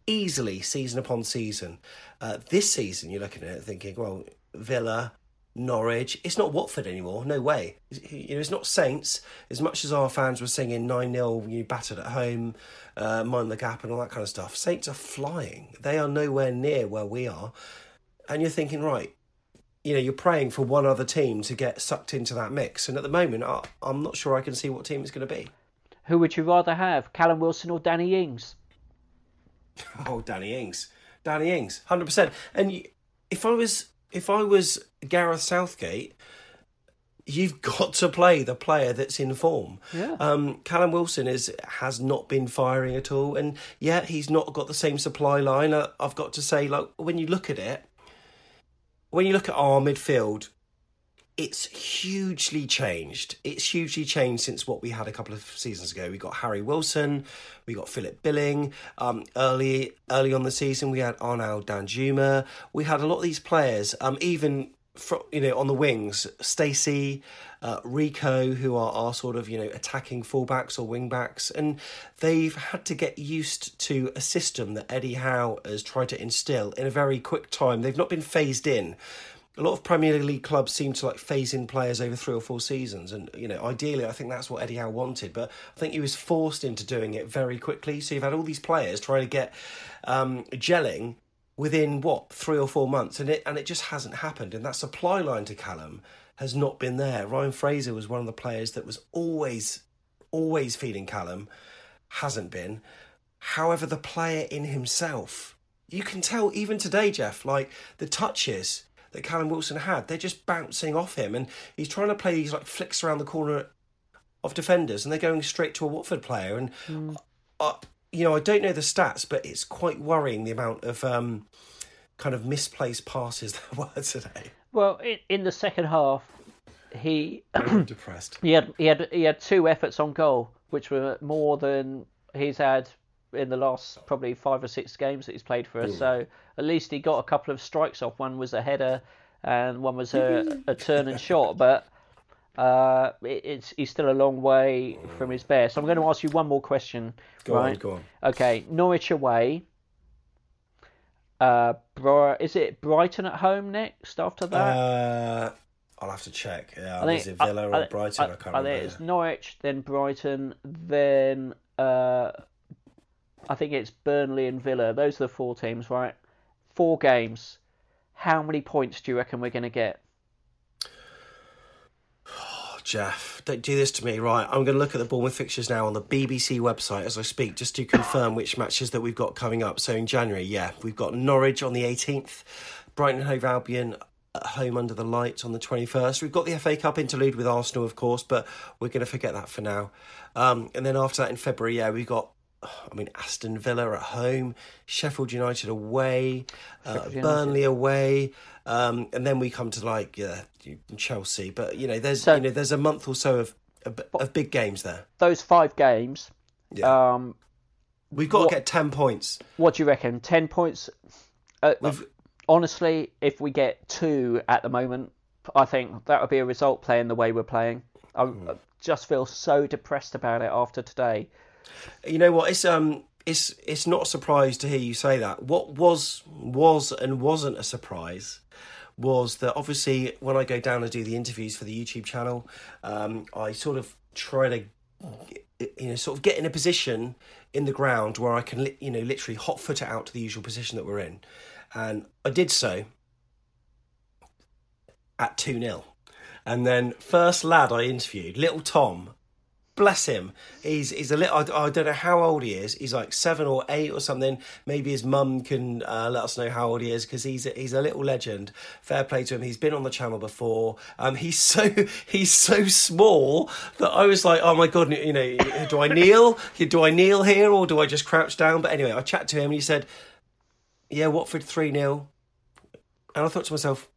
easily season upon season. Uh, this season, you're looking at it thinking, well, Villa, Norwich, it's not Watford anymore. No way. You know, it's not Saints. As much as our fans were singing 9 0, you battered at home, uh, mind the gap, and all that kind of stuff. Saints are flying. They are nowhere near where we are. And you're thinking, right, you know, you're praying for one other team to get sucked into that mix. And at the moment, I, I'm not sure I can see what team it's going to be. Who would you rather have, Callum Wilson or Danny Ings? [LAUGHS] Oh, Danny Ings, Danny Ings, hundred percent. And if I was if I was Gareth Southgate, you've [LAUGHS] got to play the player that's in form. Yeah. Um, Callum Wilson is has not been firing at all, and yet he's not got the same supply line. Uh, I've got to say, like when you look at it, when you look at our midfield, it's hugely changed. It's hugely changed since what we had a couple of seasons ago. We got Harry Wilson, we got Philip Billing. Um, early early on the season, we had Arnaud Danjuma. We had a lot of these players. Um, even for, you know on the wings, Stacey, uh, Rico, who are our sort of you know attacking fullbacks or wingbacks, and they've had to get used to a system that Eddie Howe has tried to instill in a very quick time. They've not been phased in a lot of Premier League clubs seem to like phase in players over three or four seasons, and you know, ideally, I think that's what Eddie Howe wanted, but I think he was forced into doing it very quickly. So you've had all these players trying to get um, gelling within what three or four months, and it and it just hasn't happened. And that supply line to Callum has not been there. Ryan Fraser was one of the players that was always, always feeding Callum, hasn't been. However, the player in himself, you can tell even today, Jeff, like the touches that Callum Wilson had. They're just bouncing off him, and he's trying to play these like flicks around the corner of defenders, and they're going straight to a Watford player. And mm. uh, you know, I don't know the stats, but it's quite worrying the amount of um, kind of misplaced passes [LAUGHS] there were today. Well, in, in the second half, he [COUGHS] depressed. He had he had he had two efforts on goal, which were more than he's had in the last probably five or six games that he's played for us. So at least he got a couple of strikes off. One was a header, and one was a, a turn and shot. But uh, it, it's he's still a long way from his best. So I'm going to ask you one more question. Go right? on, go on. Okay, Norwich away. Uh, is it Brighton at home next after that? Uh, I'll have to check. Yeah, I think, is it Villa I, or Brighton? I, I, I can't I remember. it's Norwich, then Brighton, then uh, I think it's Burnley and Villa. Those are the four teams, right? Four games. How many points do you reckon we're going to get? Oh, Jeff, don't do this to me, right? I'm going to look at the Bournemouth fixtures now on the BBC website as I speak, just to confirm which matches that we've got coming up. So in January, yeah, we've got Norwich on the 18th, Brighton Hove Albion at home under the lights on the 21st. We've got the FA Cup interlude with Arsenal, of course, but we're going to forget that for now. Um, and then after that in February, yeah, we've got I mean, Aston Villa at home, Sheffield United away, uh, Burnley away, um, and then we come to like yeah, Chelsea. But you know, there's so, you know, there's a month or so of of big games there. Those five games. Yeah. Um, We've got what, to get ten points. What do you reckon? Ten points. Uh, honestly, if we get two at the moment, I think that would be a result playing the way we're playing. I mm. just feel so depressed about it after today. You know what? It's um, it's it's not a surprise to hear you say that. What was was and wasn't a surprise was that obviously when I go down and do the interviews for the YouTube channel, um, I sort of try to you know sort of get in a position in the ground where I can you know literally hot foot it out to the usual position that we're in, and I did so at two 0 and then first lad I interviewed, little Tom, bless him. He's he's a little. I, I, don't know how old he is. He's like seven or eight or something. Maybe his mum can uh, let us know how old he is because he's a, he's a little legend. Fair play to him. He's been on the channel before. Um, he's [LAUGHS] so he's so small that I was like, oh my god, you know, do I kneel? [LAUGHS] Do I kneel here or do I just crouch down? But anyway, I chat to him and he said, yeah, Watford three 0 and I thought to myself.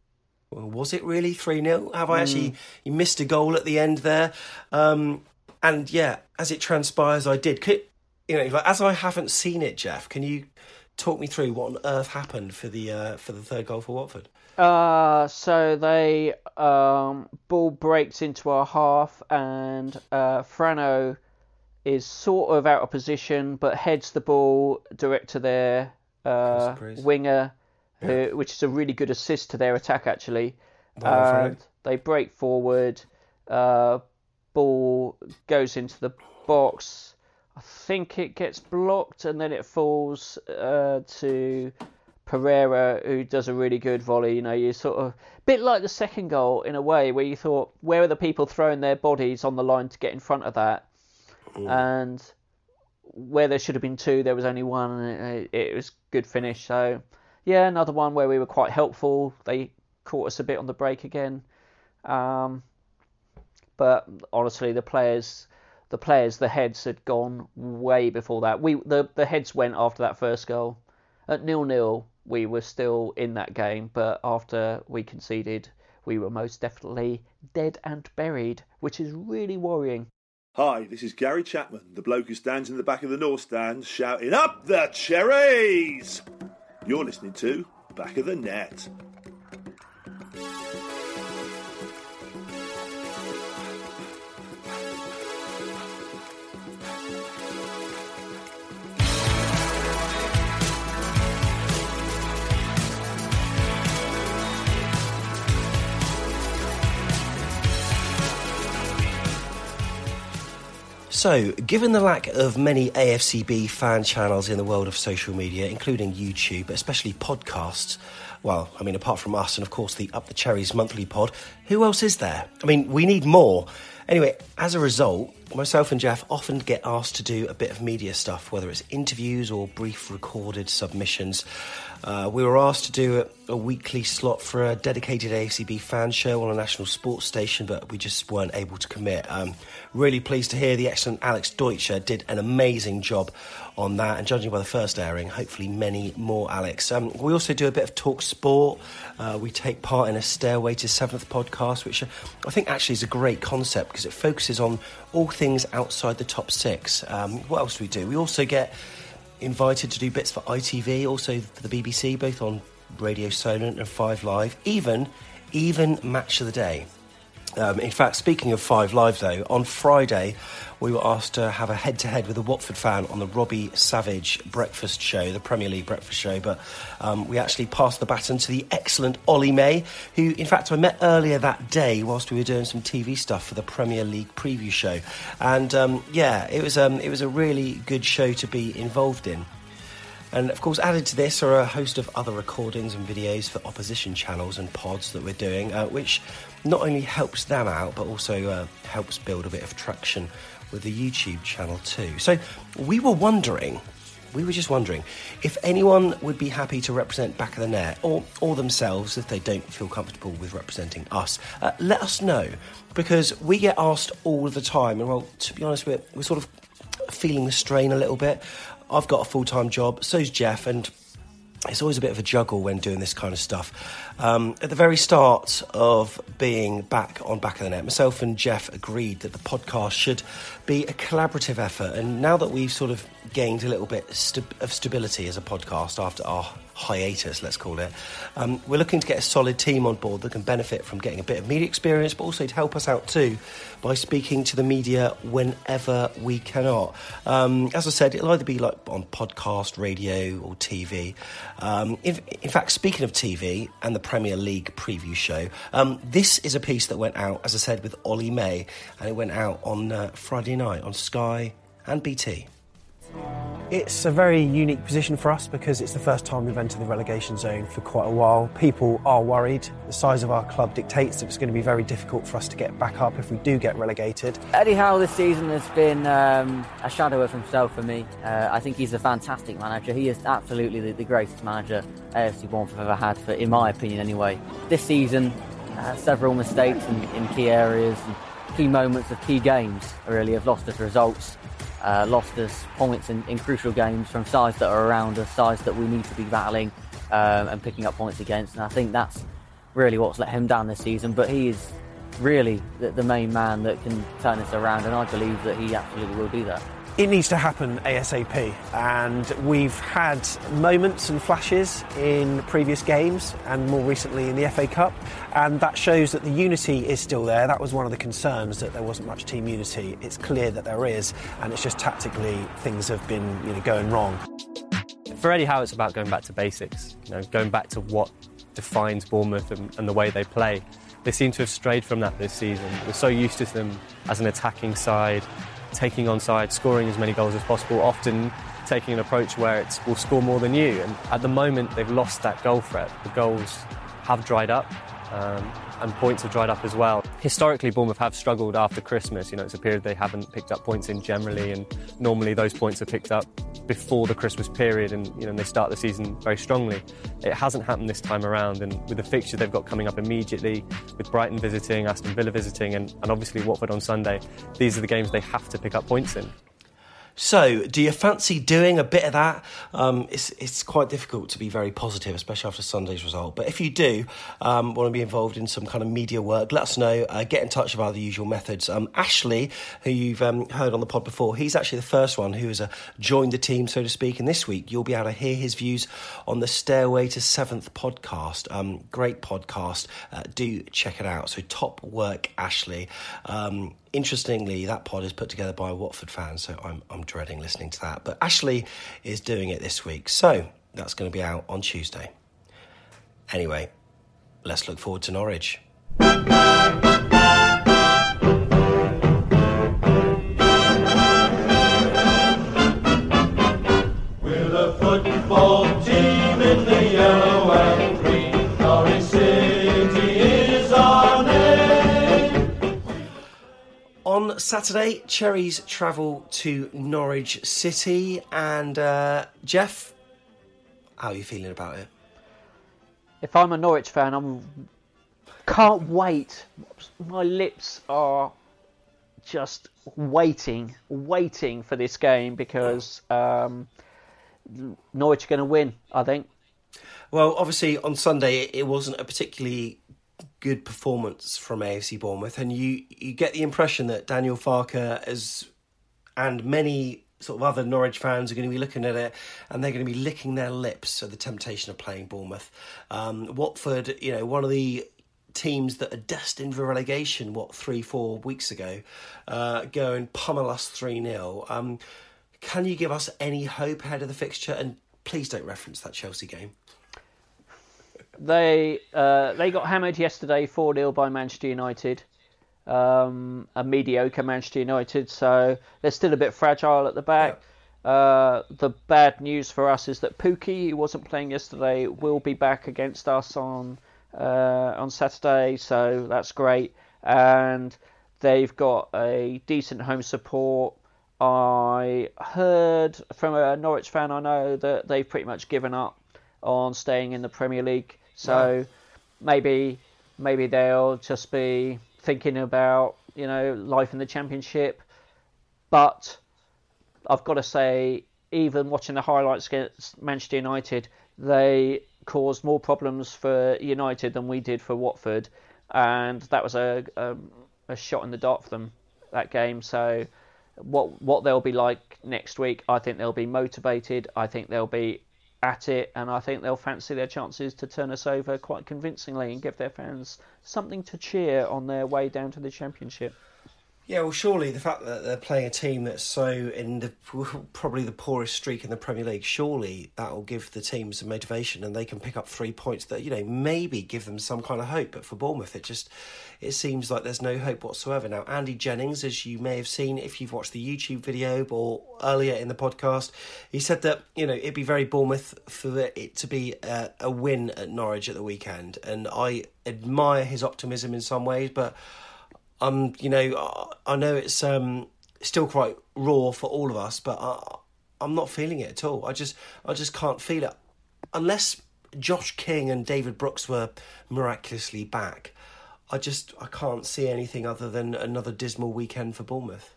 Well, was it really 3 0? Have I actually mm. missed a goal at the end there? Um, and yeah, as it transpires, I did. Could, you know, like as I haven't seen it, Jeff, can you talk me through what on earth happened for the uh, for the third goal for Watford? Uh, so they um, ball breaks into our half, and uh, Frano is sort of out of position, but heads the ball direct to their uh, winger, who, which is a really good assist to their attack actually. and they break forward, uh, ball goes into the box. I think it gets blocked and then it falls uh, to Pereyra, who does a really good volley. You know, you sort of bit like the second goal in a way, where you thought, where are the people throwing their bodies on the line to get in front of that? And where there should have been two, there was only one, and it, it was good finish. So, yeah, another one where we were quite helpful. They caught us a bit on the break again. Um, but honestly, the players, the players, the heads had gone way before that. We the the heads went after that first goal. At nil nil, we were still in that game, but after we conceded, we were most definitely dead and buried, which is really worrying. Hi, this is Gary Chapman, the bloke who stands in the back of the North Stand shouting, Up the cherries! You're listening to Back of the Net. So, given the lack of many AFCB fan channels in the world of social media, including YouTube, especially podcasts, well, I mean, apart from us and of course the Up the Cherries monthly pod, who else is there? I mean, we need more. Anyway, as a result, myself and Jeff often get asked to do a bit of media stuff, whether it's interviews or brief recorded submissions. Uh, we were asked to do a, a, weekly slot for a dedicated AFCB fan show on a national sports station, but we just weren't able to commit. Um, really pleased to hear the excellent Alex Deutscher did an amazing job on that, and judging by the first airing, hopefully many more, Alex. Um, we also do a bit of talk sport. Uh, we take part in a Stairway to Seventh podcast, which I think actually is a great concept because it focuses on all things outside the top six. Um, what else do we do? We also get invited to do bits for ITV, also for the BBC, both on Radio Solent and Five Live, even even Match of the Day. Um, in fact, speaking of Five Live, though, on Friday we were asked to have a head to head with a Watford fan on the Robbie Savage breakfast show, the Premier League breakfast show. But um, we actually passed the baton to the excellent Ollie May, who, in fact, I met earlier that day whilst we were doing some TV stuff for the Premier League preview show. And um, yeah, it was, um, it was a really good show to be involved in. And of course, added to this are a host of other recordings and videos for opposition channels and pods that we're doing, uh, which not only helps them out, but also uh, helps build a bit of traction with the YouTube channel too. So we were wondering, we were just wondering if anyone would be happy to represent Back of the Net or, or themselves if they don't feel comfortable with representing us. Uh, let us know because we get asked all the time, and well, to be honest, we're, we're sort of feeling the strain a little bit. I've got a full time job, so's Jeff, and it's always a bit of a juggle when doing this kind of stuff. Um, at the very start of being back on Back of the Net, myself and Jeff agreed that the podcast should be a collaborative effort. And now that we've sort of gained a little bit of stability as a podcast after our hiatus, let's call it. Um, we're looking to get a solid team on board that can benefit from getting a bit of media experience, but also to help us out too by speaking to the media whenever we cannot. Um, as I said, it'll either be like on podcast, radio, or TV. Um, in, in, fact, speaking of TV and the Premier League preview show, um, this is a piece that went out, as I said, with Ollie May, and it went out on uh, Friday night on Sky and BT. It's a very unique position for us because it's the first time we've entered the relegation zone for quite a while. People are worried. The size of our club dictates that it's going to be very difficult for us to get back up if we do get relegated. Eddie Howe this season has been um, a shadow of himself for me. Uh, I think he's a fantastic manager. He is absolutely the, the greatest manager AFC Bournemouth have ever had, for, in my opinion anyway. This season, uh, several mistakes in, in key areas and key moments of key games really have lost us results uh, lost us points in, in, crucial games from sides that are around us, sides that we need to be battling um, and picking up points against. And I think that's really what's let him down this season. But he is really the, the main man that can turn this around, and I believe that he absolutely will do that it needs to happen ASAP. And we've had moments and flashes in previous games and more recently in the FA Cup. And that shows that the unity is still there. That was one of the concerns that there wasn't much team unity. It's clear that there is, and it's just tactically things have been you know, going wrong. for Eddie Howe, it's about going back to basics. You know, going back to what defines Bournemouth and, and the way they play. They seem to have strayed from that this season. We're so used to them as an attacking side, taking on side, scoring as many goals as possible, often taking an approach where it's we'll score more than you. And at the moment, they've lost that goal threat. The goals have dried up. Um, and points have dried up as well. Historically, Bournemouth have struggled after Christmas. You know, it's a period they haven't picked up points in generally, and normally those points are picked up before the Christmas period, and you know they start the season very strongly. It hasn't happened this time around, and with the fixture they've got coming up immediately, with Brighton visiting, Aston Villa visiting, and, and obviously Watford on Sunday, these are the games they have to pick up points in. So, do you fancy doing a bit of that? Um, it's it's quite difficult to be very positive, especially after Sunday's result. But if you do um, want to be involved in some kind of media work, let us know. Uh, get in touch via the usual methods. Um, Ashley, who you've um, heard on the pod before, he's actually the first one who has uh, joined the team, so to speak. And this week, you'll be able to hear his views on the Stairway to Seventh podcast. Um, great podcast. Uh, do check it out. So, top work, Ashley. Interestingly, that pod is put together by a Watford fan, so I'm, I'm dreading listening to that. But Ashley is doing it this week, so that's going to be out on Tuesday. Anyway, let's look forward to Norwich. We're the football On Saturday, Cherries travel to Norwich City, and uh, Jeff, how are you feeling about it? If I'm a Norwich fan, I'm can't wait. My lips are just waiting, waiting for this game because um, Norwich are going to win. I think. Well, obviously on Sunday it, it wasn't a particularly good performance from AFC Bournemouth, and you you get the impression that Daniel Farke as and many sort of other Norwich fans are going to be looking at it and they're going to be licking their lips at the temptation of playing Bournemouth. Um, Watford, you know, one of the teams that are destined for relegation, what, three, four weeks ago, uh, go and pummel us 3 0. Um, can you give us any hope ahead of the fixture? And please don't reference that Chelsea game. They uh, they got hammered yesterday, four 0 by Manchester United, um, a mediocre Manchester United. So they're still a bit fragile at the back. Uh, the bad news for us is that Pukki, who wasn't playing yesterday, will be back against us on uh, on Saturday. So that's great, and they've got a decent home support. I heard from a Norwich fan I know that they've pretty much given up on staying in the Premier League. So Wow. maybe maybe they'll just be thinking about you know life in the Championship. But I've got to say, even watching the highlights against Manchester United, they caused more problems for United than we did for Watford, and that was a a, a shot in the dark for them that game. So what what they'll be like next week, I think they'll be motivated. I think they'll be at it, and I think they'll fancy their chances to turn us over quite convincingly and give their fans something to cheer on their way down to the Championship. Yeah, well, surely the fact that they're playing a team that's so in the probably the poorest streak in the Premier League, surely that will give the team some motivation, and they can pick up three points that you know maybe give them some kind of hope. But for Bournemouth, it just it seems like there's no hope whatsoever. Now, Andy Jennings, as you may have seen if you've watched the YouTube video or earlier in the podcast, he said that you know it'd be very Bournemouth for it to be a, a win at Norwich at the weekend, and I admire his optimism in some ways, but um, you know, I, know it's um still quite raw for all of us, but I, I'm not feeling it at all. I just, I just can't feel it unless Josh King and David Brooks were miraculously back. I just, I can't see anything other than another dismal weekend for Bournemouth.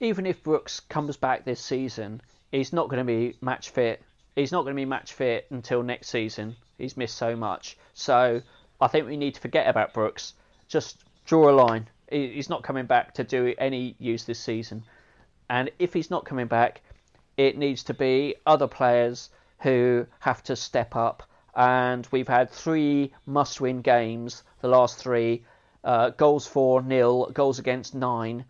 Even if Brooks comes back this season, he's not going to be match fit. He's not going to be match fit until next season. He's missed so much. So I think we need to forget about Brooks. Just draw a line. He- He's not coming back to do any use this season. And if he's not coming back, it needs to be other players who have to step up. And we've had three must win games, the last three uh, goals for nil, goals against nine.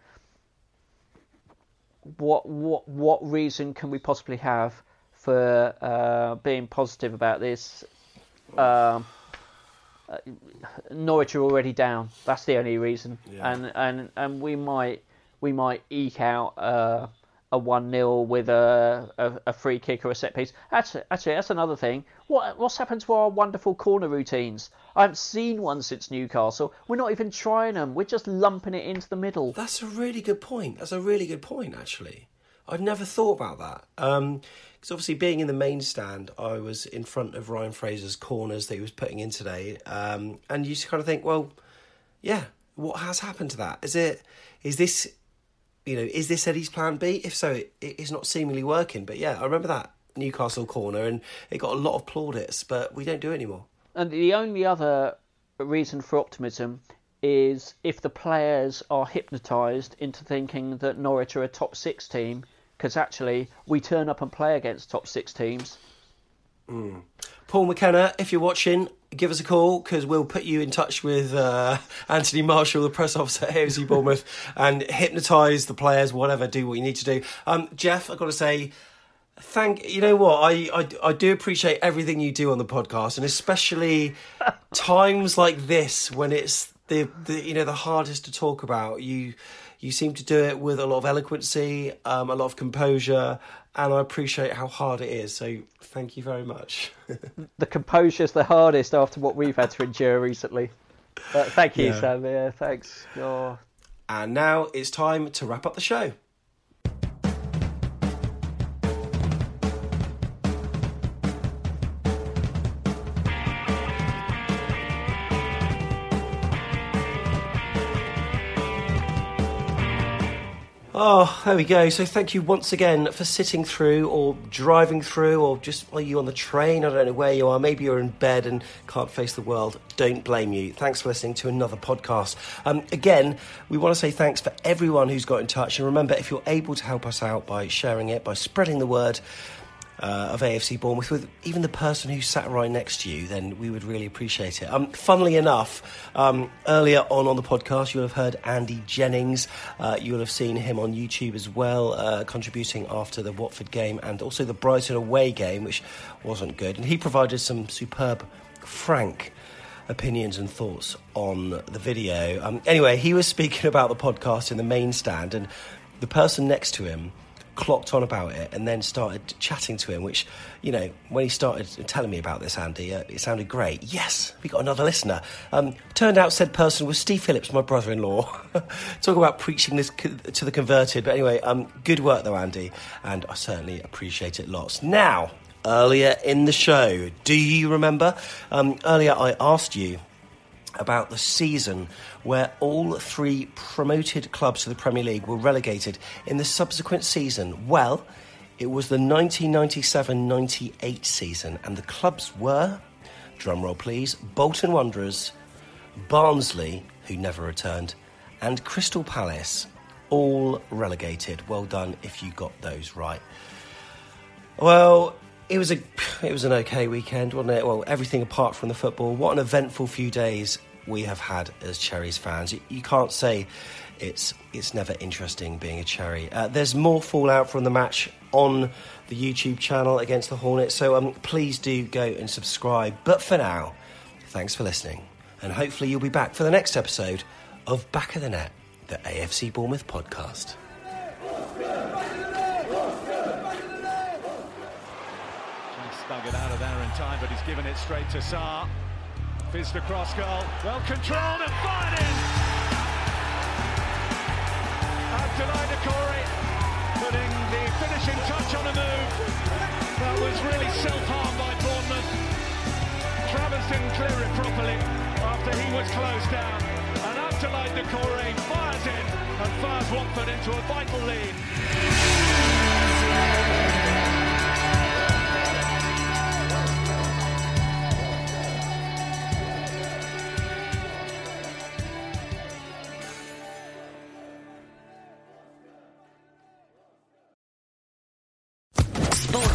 What, what, what reason can we possibly have for uh, being positive about this. Um, uh, Norwich are already down. That's the only reason, Yeah. and and and we might we might eke out uh, a one 0 with a, a a free kick or a set piece. Actually, actually, that's another thing. What what's happened to our wonderful corner routines? I haven't seen one since Newcastle. We're not even trying them. We're just lumping it into the middle. That's a really good point. That's a really good point, actually. I'd never thought about that. Because obviously, being in the main stand, I was in front of Ryan Fraser's corners that he was putting in today, um, and you just kind of think, well, yeah, what has happened to that? Is it? Is this? You know, is this Eddie's plan B? If so, it, it is not seemingly working. But yeah, I remember that Newcastle corner, and it got a lot of plaudits, but we don't do it anymore. And the only other reason for optimism is if the players are hypnotised into thinking that Norwich are a top six team, because actually we turn up and play against top six teams. Mm. Paul McKenna, if you're watching, give us a call because we'll put you in touch with uh, Anthony Marshall, the press officer at AFC Bournemouth, [LAUGHS] and hypnotise the players, whatever, do what you need to do. Um, Jeff, I've got to say, thank you know what I, I I do appreciate everything you do on the podcast and especially [LAUGHS] times like this when it's the, the you know the hardest to talk about you you seem to do it with a lot of eloquency um, a lot of composure and I appreciate how hard it is so thank you very much [LAUGHS] The composure's the hardest after what we've had to endure recently. But thank you, Yeah. Sam. Yeah, thanks. Oh. and now it's time to wrap up the show Oh, there we go. So thank you once again for sitting through or driving through or just are you on the train? I don't know where you are. Maybe you're in bed and can't face the world. Don't blame you. Thanks for listening to another podcast. Um, again, we want to say thanks for everyone who's got in touch. And remember, if you're able to help us out by sharing it, by spreading the word, uh, of AFC Bournemouth with even the person who sat right next to you, then we would really appreciate it. Um, funnily enough, um, earlier on on the podcast, you'll have heard Andy Jennings. Uh, you'll have seen him on YouTube as well, uh, contributing after the Watford game and also the Brighton away game, which wasn't good. And he provided some superb, frank opinions and thoughts on the video. Um, anyway, he was speaking [LAUGHS] about the podcast in the main stand, and the person next to him clocked on about it and then started chatting to him, which, you know, when he started telling me about this, Andy, uh, it sounded great. Yes, we got another listener. Um, turned out said person was Steve Phillips, my brother in law. [LAUGHS] Talk about preaching this co- to the converted. But anyway, um, good work though, Andy, and I certainly appreciate it lots. Now, earlier in the show, do you remember? Um, earlier I asked you about the season where all three promoted clubs to the Premier League were relegated in the subsequent season. Well, it was the 1997 98 season, and the clubs were, drumroll please, Bolton Wanderers, Barnsley, who never returned, and Crystal Palace, all relegated. Well done if you got those right. Well, it was a it was an okay weekend, wasn't it? Well, everything apart from the football. What an eventful few days we have had as Cherries fans. You, you can't say it's it's never interesting being a Cherry. Uh, there's more fallout from the match on the YouTube channel against the Hornets, so um, please do go and subscribe. But for now, thanks for listening, and hopefully you'll be back for the next episode of Back of the Net, the AFC Bournemouth podcast. Dug it out of there in time, but he's given it straight to Sarr. Fizzed across goal. Well controlled and fired in. Abdoulaye Doucouré putting the finishing touch on a move. That was really self-harm by Bournemouth. Travers didn't clear it properly after he was closed down. And Abdoulaye Doucouré fires in and fires Watford into a vital lead.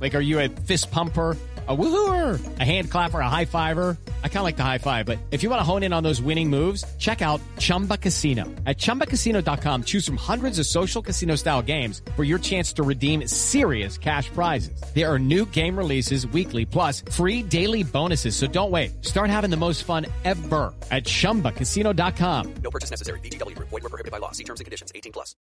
Like, are you a fist pumper? A woohooer, a hand clapper, a high fiver. I kind of like the high five, but if you want to hone in on those winning moves, check out Chumba Casino. At ChumbaCasino.com, choose from hundreds of social casino style games for your chance to redeem serious cash prizes. There are new game releases weekly, plus free daily bonuses. So don't wait. Start having the most fun ever at ChumbaCasino.com. No purchase necessary. Group. Void were prohibited by law. See terms and conditions. 18 plus.